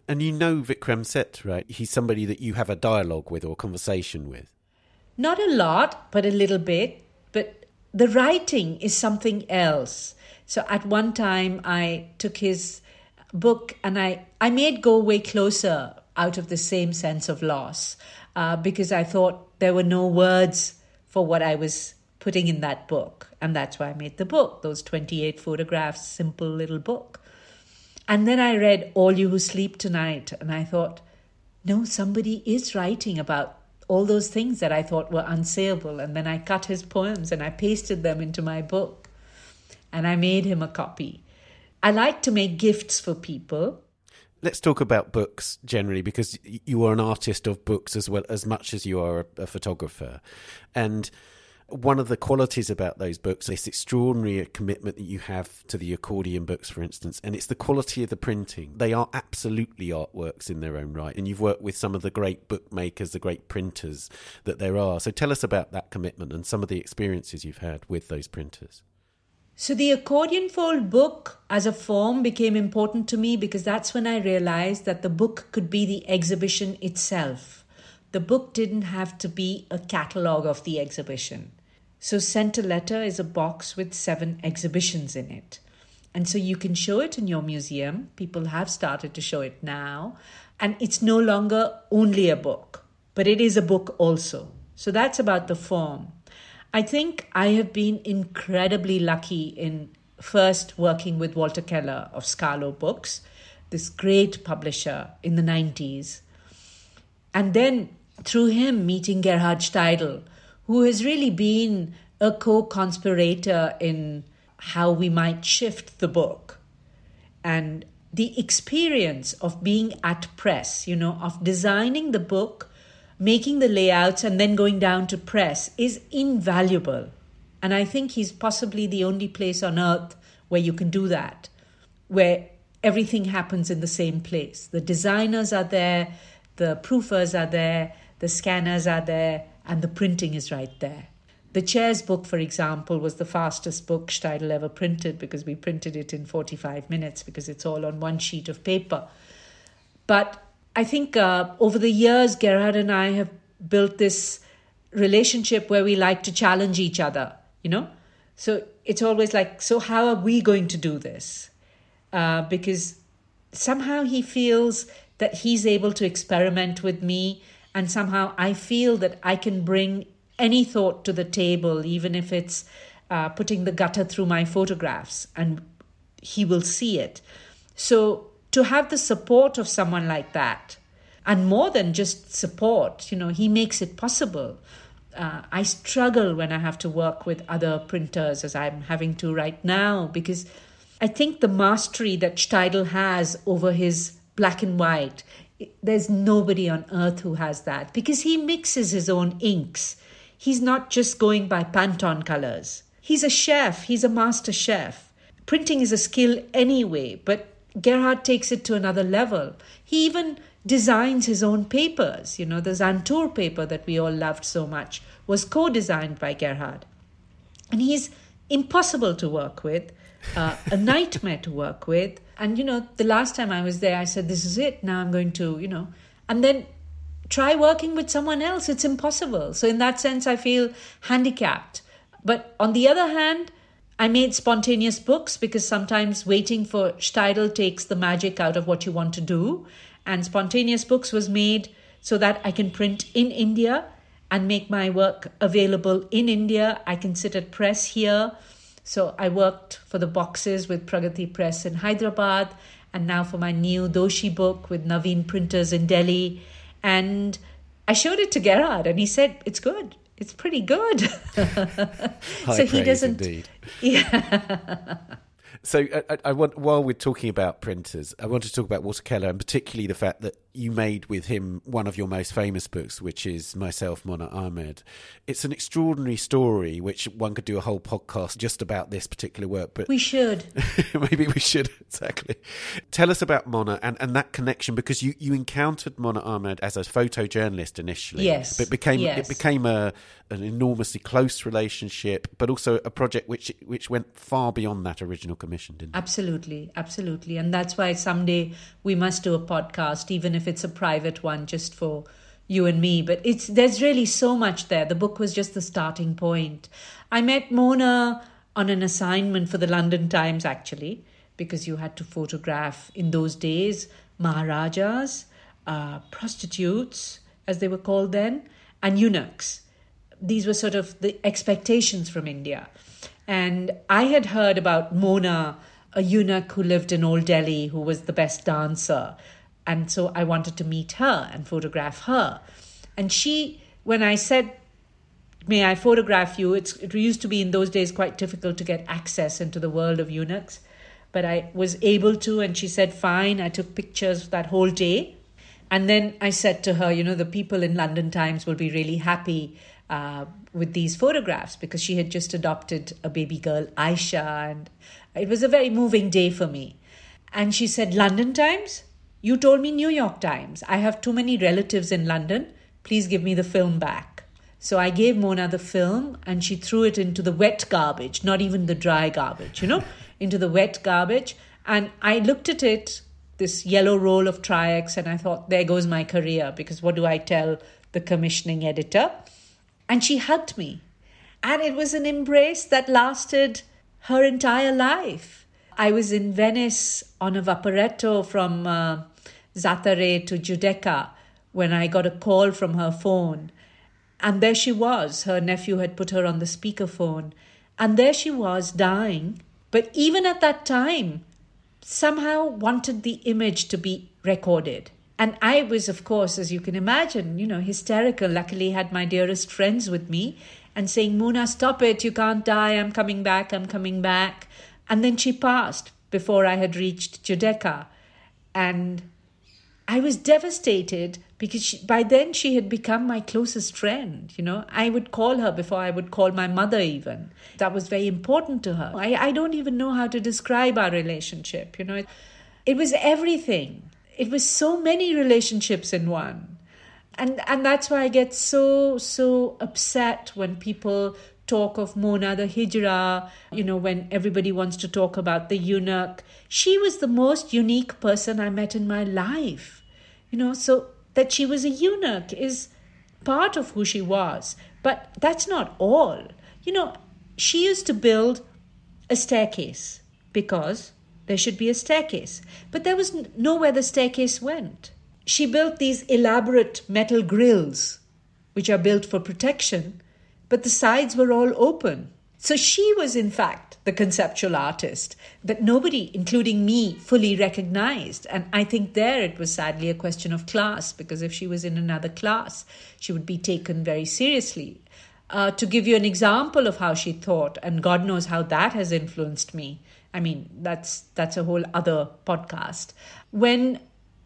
And you know Vikram Seth, right? He's somebody that you have a dialogue with or conversation with. Not a lot, but a little bit. But the writing is something else. So at one time, I took his book and I, I made Go Away Closer out of the same sense of loss uh, because I thought there were no words for what I was putting in that book. And that's why I made the book, those 28 photographs, simple little book. And then I read All You Who Sleep Tonight, and I thought, no, somebody is writing about all those things that I thought were unsayable. And then I cut his poems and I pasted them into my book. And I made him a copy. I like to make gifts for people. Let's talk about books generally because you are an artist of books as well as much as you are a, a photographer. And one of the qualities about those books, this extraordinary commitment that you have to the accordion books, for instance, and it's the quality of the printing. They are absolutely artworks in their own right. And you've worked with some of the great bookmakers, the great printers that there are. So tell us about that commitment and some of the experiences you've had with those printers. So, the accordion fold book as a form became important to me because that's when I realized that the book could be the exhibition itself. The book didn't have to be a catalogue of the exhibition. So, Sent a Letter is a box with seven exhibitions in it. And so you can show it in your museum. People have started to show it now. And it's no longer only a book, but it is a book also. So that's about the form. I think I have been incredibly lucky in first working with Walter Keller of Scalo Books, this great publisher in the 90s. And then through him meeting Gerhard Steidl, who has really been a co conspirator in how we might shift the book. And the experience of being at press, you know, of designing the book, making the layouts, and then going down to press is invaluable. And I think he's possibly the only place on earth where you can do that, where everything happens in the same place. The designers are there, the proofers are there, the scanners are there, and the printing is right there. The Chairs book, for example, was the fastest book Steidl ever printed because we printed it in 45 minutes because it's all on one sheet of paper. But I think uh, over the years, Gerhard and I have built this relationship where we like to challenge each other, you know? So it's always like, so how are we going to do this? Uh, because somehow he feels that he's able to experiment with me, and somehow I feel that I can bring any thought to the table, even if it's uh, putting the gutter through my photographs, and he will see it. So to have the support of someone like that, and more than just support, you know, he makes it possible. Uh, I struggle when I have to work with other printers as I'm having to right now because I think the mastery that Steidl has over his black and white, there's nobody on earth who has that because he mixes his own inks. He's not just going by Pantone colors. He's a chef, he's a master chef. Printing is a skill anyway, but Gerhard takes it to another level. He even designs his own papers. You know, the Zantour paper that we all loved so much was co designed by Gerhard. And he's impossible to work with, uh, a nightmare to work with. And, you know, the last time I was there, I said, This is it. Now I'm going to, you know, and then try working with someone else. It's impossible. So, in that sense, I feel handicapped. But on the other hand, I made spontaneous books because sometimes waiting for Steidl takes the magic out of what you want to do. And spontaneous books was made so that I can print in India and make my work available in India. I can sit at press here. So I worked for the boxes with Pragati Press in Hyderabad and now for my new Doshi book with Naveen Printers in Delhi. And I showed it to Gerhard and he said, It's good. It's pretty good. so he doesn't. Indeed. Yeah. so I, I, want, while we're talking about printers, I want to talk about Walter Keller and particularly the fact that you made with him one of your most famous books, which is Myself, Mona Ahmed. It's an extraordinary story, which one could do a whole podcast just about this particular work. But we should. maybe we should exactly. Tell us about Mona and, and that connection because you, you encountered Mona Ahmed as a photojournalist initially. Yes, but it became yes. it became a an enormously close relationship, but also a project which which went far beyond that original commission, didn't it? Absolutely, absolutely, and that's why someday we must do a podcast, even if it's a private one just for you and me but it's there's really so much there. The book was just the starting point. I met mona on an assignment for the london times actually because you had to photograph in those days maharajas uh, prostitutes as they were called then and eunuchs. These were sort of the expectations from india. And i had heard about mona a eunuch who lived in old delhi who was the best dancer and so I wanted to meet her and photograph her. And she, when I said, May I photograph you? It's, it used to be in those days quite difficult to get access into the world of eunuchs. But I was able to, and she said, Fine. I took pictures that whole day. And then I said to her, You know, the people in London Times will be really happy uh, with these photographs because she had just adopted a baby girl, Aisha. And it was a very moving day for me. And she said, London Times? You told me New York Times. I have too many relatives in London. Please give me the film back. So I gave Mona the film and she threw it into the wet garbage, not even the dry garbage, you know, into the wet garbage. And I looked at it, this yellow roll of Tri-X, and I thought, there goes my career because what do I tell the commissioning editor? And she hugged me. And it was an embrace that lasted her entire life. I was in Venice on a Vaporetto from uh, Zattere to Giudecca when I got a call from her phone. And there she was. Her nephew had put her on the speakerphone. And there she was dying. But even at that time, somehow wanted the image to be recorded. And I was, of course, as you can imagine, you know, hysterical. Luckily, had my dearest friends with me and saying, Mona, stop it. You can't die. I'm coming back. I'm coming back. And then she passed before I had reached Giudecca. And I was devastated because she, by then she had become my closest friend. You know, I would call her before I would call my mother, even. That was very important to her. I, I don't even know how to describe our relationship. You know, it, it was everything it was so many relationships in one and and that's why i get so so upset when people talk of mona the hijra you know when everybody wants to talk about the eunuch she was the most unique person i met in my life you know so that she was a eunuch is part of who she was but that's not all you know she used to build a staircase because there should be a staircase. But there was nowhere the staircase went. She built these elaborate metal grills, which are built for protection, but the sides were all open. So she was, in fact, the conceptual artist that nobody, including me, fully recognized. And I think there it was sadly a question of class, because if she was in another class, she would be taken very seriously. Uh, to give you an example of how she thought, and God knows how that has influenced me, I mean, that's that's a whole other podcast. When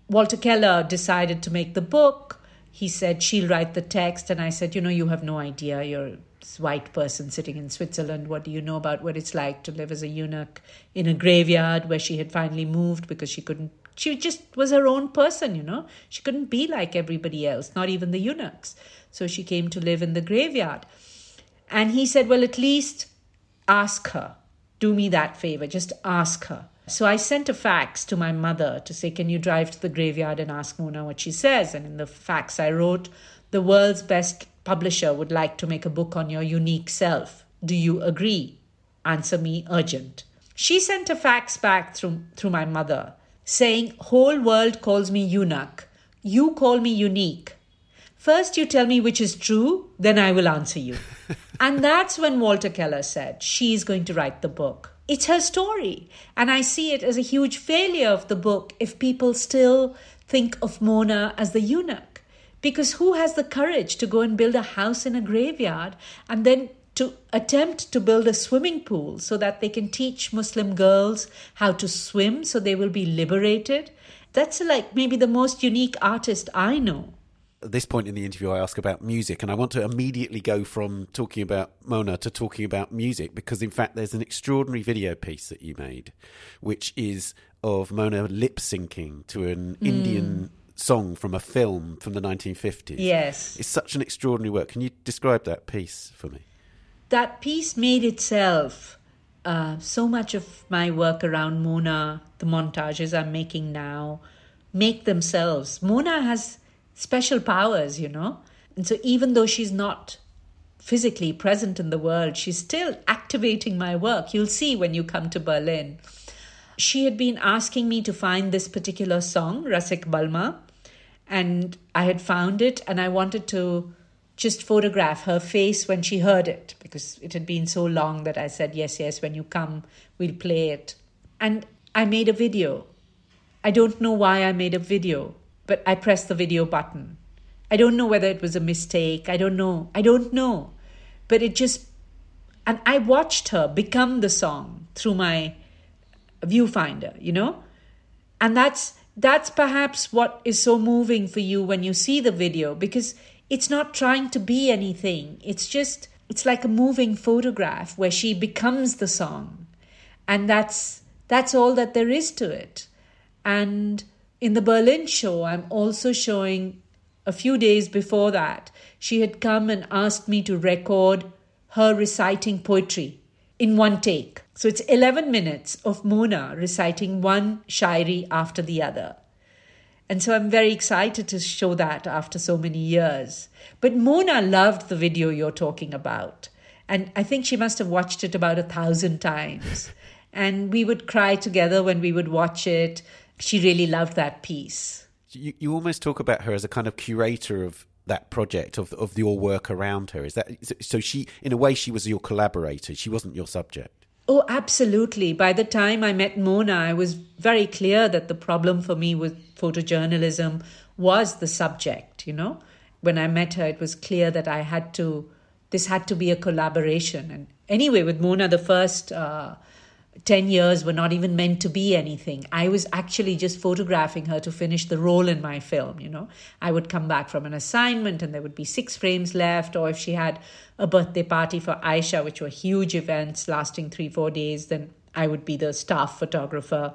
Walter Keller decided to make the book, he said she'll write the text, and I said, you know, you have no idea. You're white person sitting in Switzerland. What do you know about what it's like to live as a eunuch in a graveyard where she had finally moved because she couldn't. She just was her own person, you know. She couldn't be like everybody else, not even the eunuchs. So she came to live in the graveyard. And he said, well, at least ask her do me that favor, just ask her. So I sent a fax to my mother to say, Can you drive to the graveyard and ask Mona what she says? And in the fax I wrote, The world's best publisher would like to make a book on your unique self. Do you agree? Answer me urgent. She sent a fax back through, through my mother saying, Whole world calls me eunuch. You call me unique. First, you tell me which is true, then I will answer you. and that's when Walter Keller said, She's going to write the book. It's her story. And I see it as a huge failure of the book if people still think of Mona as the eunuch. Because who has the courage to go and build a house in a graveyard and then to attempt to build a swimming pool so that they can teach Muslim girls how to swim so they will be liberated? That's like maybe the most unique artist I know at this point in the interview, I ask about music, and I want to immediately go from talking about Mona to talking about music because, in fact, there's an extraordinary video piece that you made, which is of Mona lip syncing to an mm. Indian song from a film from the 1950s. Yes. It's such an extraordinary work. Can you describe that piece for me? That piece made itself. Uh, so much of my work around Mona, the montages I'm making now, make themselves. Mona has special powers, you know. And so even though she's not physically present in the world, she's still activating my work. You'll see when you come to Berlin. She had been asking me to find this particular song, Rasik Balma, and I had found it and I wanted to just photograph her face when she heard it because it had been so long that I said, Yes, yes, when you come, we'll play it. And I made a video. I don't know why I made a video but I pressed the video button. I don't know whether it was a mistake. I don't know. I don't know. But it just, and I watched her become the song through my viewfinder, you know? And that's, that's perhaps what is so moving for you when you see the video because it's not trying to be anything. It's just, it's like a moving photograph where she becomes the song. And that's, that's all that there is to it. And in the Berlin show, I'm also showing a few days before that, she had come and asked me to record her reciting poetry in one take. So it's 11 minutes of Mona reciting one shairi after the other. And so I'm very excited to show that after so many years. But Mona loved the video you're talking about. And I think she must have watched it about a thousand times. And we would cry together when we would watch it she really loved that piece. You, you almost talk about her as a kind of curator of that project of of your work around her. Is that so? She, in a way, she was your collaborator. She wasn't your subject. Oh, absolutely. By the time I met Mona, I was very clear that the problem for me with photojournalism was the subject, you know. When I met her, it was clear that I had to, this had to be a collaboration. And anyway, with Mona, the first uh, 10 years were not even meant to be anything. I was actually just photographing her to finish the role in my film, you know. I would come back from an assignment and there would be six frames left, or if she had a birthday party for Aisha, which were huge events lasting three, four days, then I would be the staff photographer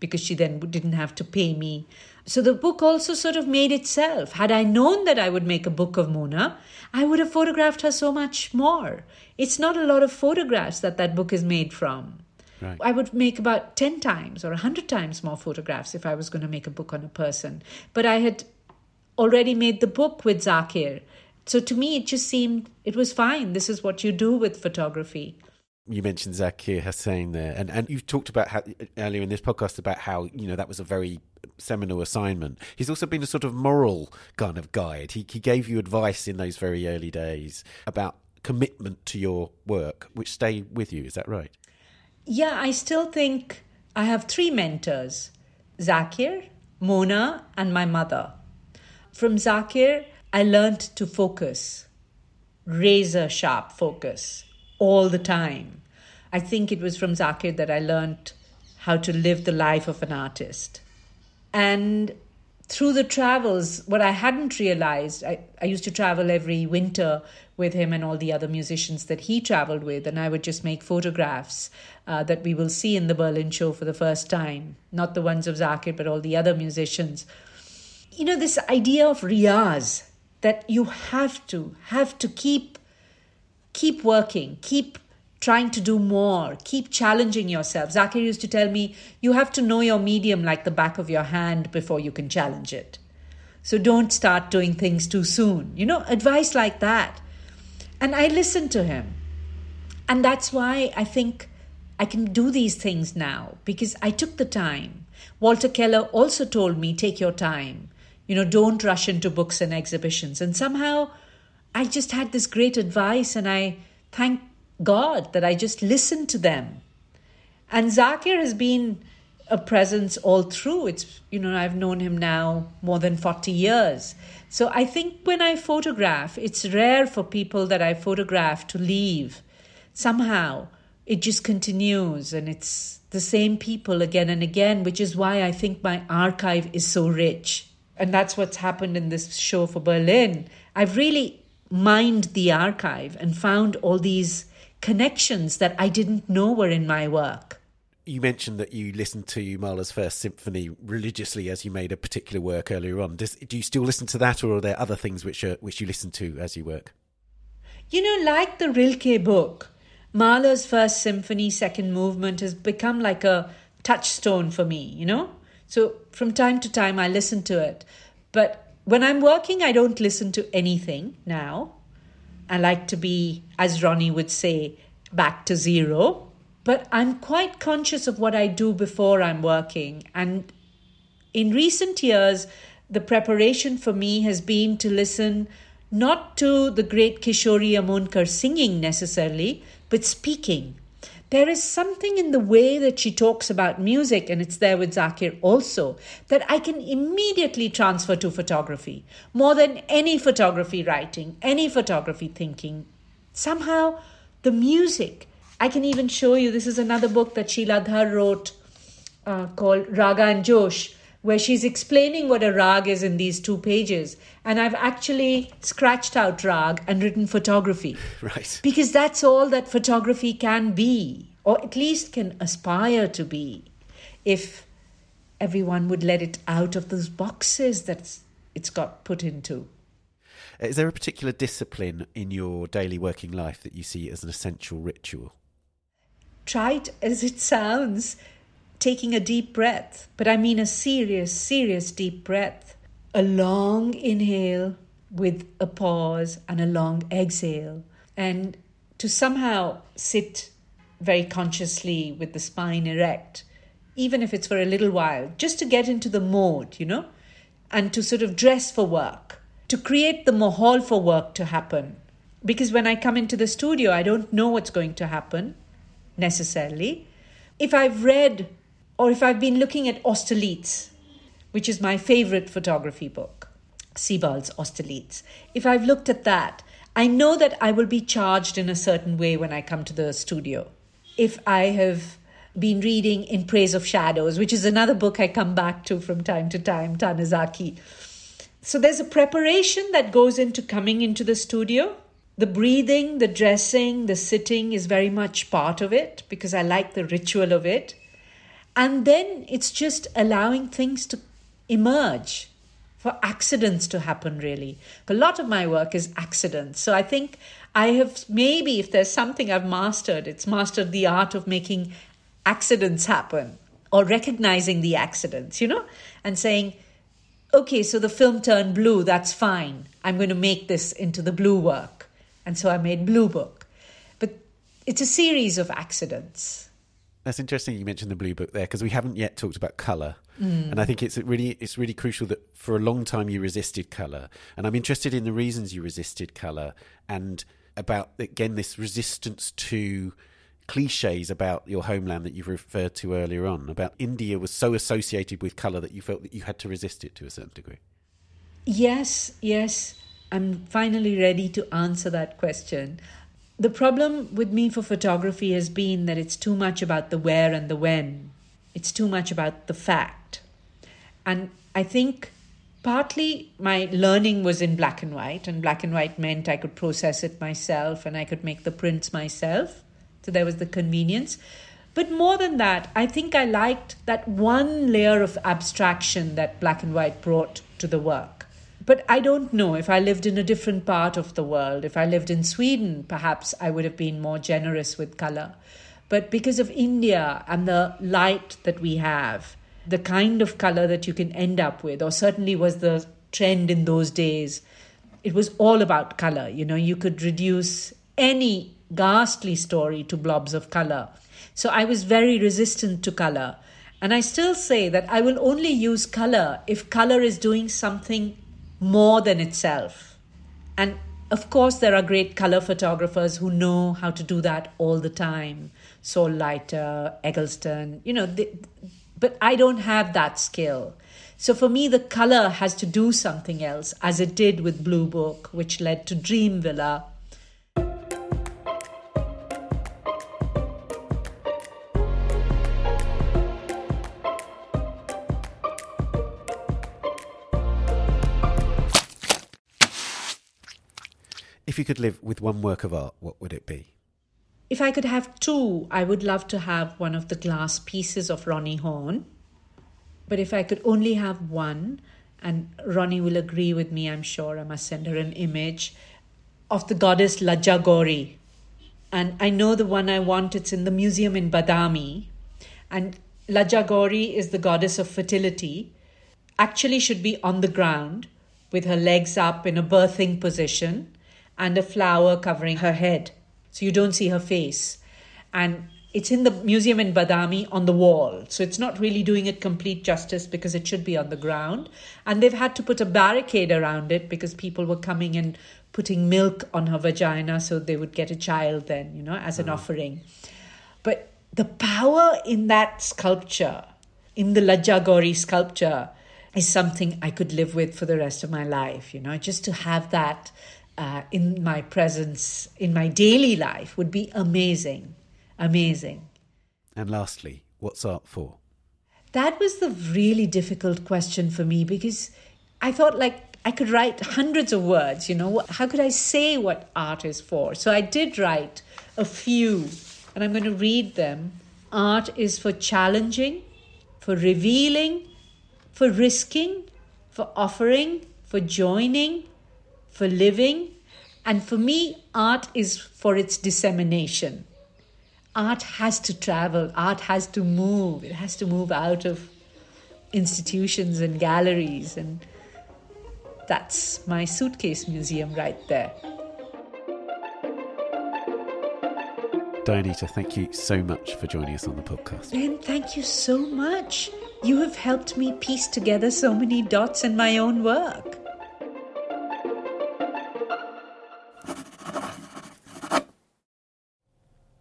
because she then didn't have to pay me. So the book also sort of made itself. Had I known that I would make a book of Mona, I would have photographed her so much more. It's not a lot of photographs that that book is made from. Right. I would make about 10 times or 100 times more photographs if I was going to make a book on a person. But I had already made the book with Zakir. So to me, it just seemed it was fine. This is what you do with photography you mentioned Zakir Hussain there, and, and you've talked about how, earlier in this podcast about how you know that was a very seminal assignment. He's also been a sort of moral kind of guide. He he gave you advice in those very early days about commitment to your work, which stay with you. Is that right? Yeah, I still think I have three mentors: Zakir, Mona, and my mother. From Zakir, I learned to focus, razor sharp focus all the time. I think it was from Zakir that I learned how to live the life of an artist. And through the travels, what I hadn't realized, I, I used to travel every winter with him and all the other musicians that he traveled with, and I would just make photographs uh, that we will see in the Berlin show for the first time. Not the ones of Zakir, but all the other musicians. You know, this idea of riyaz, that you have to, have to keep keep working, keep trying to do more, keep challenging yourself. Zakir used to tell me, you have to know your medium like the back of your hand before you can challenge it. So don't start doing things too soon. You know, advice like that. And I listened to him. And that's why I think I can do these things now because I took the time. Walter Keller also told me, take your time. You know, don't rush into books and exhibitions. And somehow, I just had this great advice, and I thank God that I just listened to them. And Zakir has been a presence all through. It's, you know, I've known him now more than 40 years. So I think when I photograph, it's rare for people that I photograph to leave. Somehow it just continues and it's the same people again and again, which is why I think my archive is so rich. And that's what's happened in this show for Berlin. I've really mined the archive and found all these connections that I didn't know were in my work. You mentioned that you listened to Mahler's First Symphony religiously as you made a particular work earlier on. Does, do you still listen to that, or are there other things which are, which you listen to as you work? You know, like the Rilke book, Mahler's First Symphony, Second Movement has become like a touchstone for me, you know? So from time to time I listen to it. But when I'm working, I don't listen to anything now. I like to be, as Roni would say, back to zero. But I'm quite conscious of what I do before I'm working. And in recent years, the preparation for me has been to listen not to the great Kishori Amonkar singing necessarily, but speaking there is something in the way that she talks about music, and it's there with Zakir also, that I can immediately transfer to photography. More than any photography writing, any photography thinking. Somehow, the music, I can even show you this is another book that Sheila Dhar wrote uh, called Raga and Josh where she's explaining what a rag is in these two pages. And I've actually scratched out rag and written photography. Right. Because that's all that photography can be, or at least can aspire to be, if everyone would let it out of those boxes that it's got put into. Is there a particular discipline in your daily working life that you see as an essential ritual? Trite as it sounds, taking a deep breath, but I mean a serious, serious deep breath. A long inhale with a pause and a long exhale. And to somehow sit very consciously with the spine erect, even if it's for a little while, just to get into the mode, you know, and to sort of dress for work, to create the mahal for work to happen. Because when I come into the studio, I don't know what's going to happen. necessarily. If I've read or if I've been looking at Austerlitz, which is my favorite photography book, Sebald's Austerlitz, if I've looked at that, I know that I will be charged in a certain way when I come to the studio. If I have been reading In Praise of Shadows, which is another book I come back to from time to time, Tanizaki. So there's a preparation that goes into coming into the studio. The breathing, the dressing, the sitting is very much part of it because I like the ritual of it. And then it's just allowing things to emerge, for accidents to happen, really. A lot of my work is accidents. So I think I have maybe, if there's something I've mastered, it's mastered the art of making accidents happen or recognizing the accidents, you know, and saying, okay, so the film turned blue, that's fine. I'm going to make this into the blue work. And so I made Blue Book. But it's a series of accidents. That's interesting you mentioned the blue book there because we haven't yet talked about color. Mm. And I think it's really it's really crucial that for a long time you resisted color. And I'm interested in the reasons you resisted color and about again this resistance to cliches about your homeland that you've referred to earlier on about India was so associated with color that you felt that you had to resist it to a certain degree. Yes, yes. I'm finally ready to answer that question. The problem with me for photography has been that it's too much about the where and the when. It's too much about the fact. And I think partly my learning was in black and white, and black and white meant I could process it myself and I could make the prints myself. So there was the convenience. But more than that, I think I liked that one layer of abstraction that black and white brought to the work. But I don't know if I lived in a different part of the world. If I lived in Sweden, perhaps I would have been more generous with color. But because of India and the light that we have, the kind of color that you can end up with, or certainly was the trend in those days, it was all about color. You know, you could reduce any ghastly story to blobs of color. So I was very resistant to color. And I still say that I will only use color if color is doing something more than itself. And of course, there are great color photographers who know how to do that all the time. Saul Leiter, Eggleston, you know, they, but I don't have that skill. So for me, the color has to do something else, as it did with Blue Book, which led to Dream Villa, if you could live with one work of art, what would it be? If I could have two, I would love to have one of the glass pieces of Roni Horn. But if I could only have one, and Roni will agree with me, I'm sure, I must send her an image of the goddess Lajja Gauri. And I know the one I want, it's in the museum in Badami. And Lajja Gauri is the goddess of fertility, actually should be on the ground with her legs up in a birthing position and a flower covering her head. So you don't see her face. And it's in the museum in Badami on the wall. So it's not really doing it complete justice because it should be on the ground. And they've had to put a barricade around it because people were coming and putting milk on her vagina so they would get a child then, you know, as an mm. offering. But the power in that sculpture, in the Lajja Gauri sculpture, is something I could live with for the rest of my life, you know, just to have that uh, in my presence in my daily life would be amazing. Amazing. And lastly, what's art for? That was the really difficult question for me because I thought like I could write hundreds of words, you know, how could I say what art is for? So I did write a few and I'm going to read them. Art is for challenging, for revealing, for risking, for offering, for joining, for living. And for me, art is for its dissemination. Art has to travel, art has to move, it has to move out of institutions and galleries. And that's my suitcase museum right there. Dayanita, thank you so much for joining us on the podcast. Ben, thank you so much. You have helped me piece together so many dots in my own work.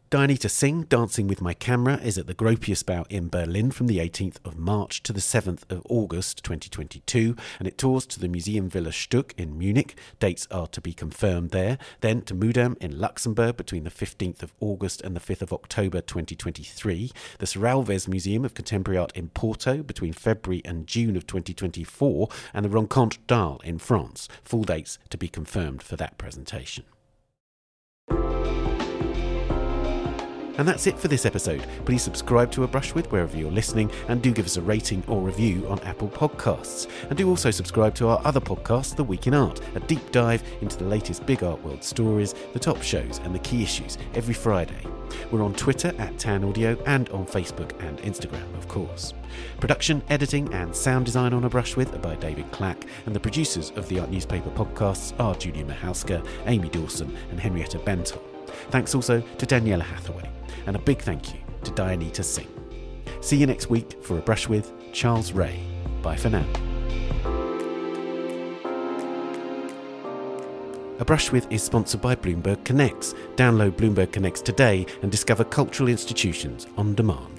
Dayanita Singh, Dancing with My Camera, is at the Gropius Bau in Berlin from the 18th of March to the 7th of August 2022, and it tours to the Museum Villa Stuck in Munich. Dates are to be confirmed there. Then to Mudam in Luxembourg between the 15th of August and the 5th of October 2023. The Serralves Museum of Contemporary Art in Porto between February and June of 2024, and the Rencontres d'Arles in France. Full dates to be confirmed for that presentation. And that's it for this episode. Please subscribe to A Brush With wherever you're listening and do give us a rating or review on Apple Podcasts. And do also subscribe to our other podcast, The Week in Art, a deep dive into the latest big art world stories, the top shows, and the key issues every Friday. We're on Twitter at Tan Audio and on Facebook and Instagram, of course. Production, editing, and sound design on A Brush With are by David Clack, and the producers of the Art Newspaper podcasts are Julia Michalska, Amy Dawson, and Henrietta Bentel. Thanks also to Daniela Hathaway and a big thank you to Dayanita Singh. See you next week for A Brush with Charles Ray. Bye for now. A Brush With is sponsored by Bloomberg Connects. Download Bloomberg Connects today and discover cultural institutions on demand.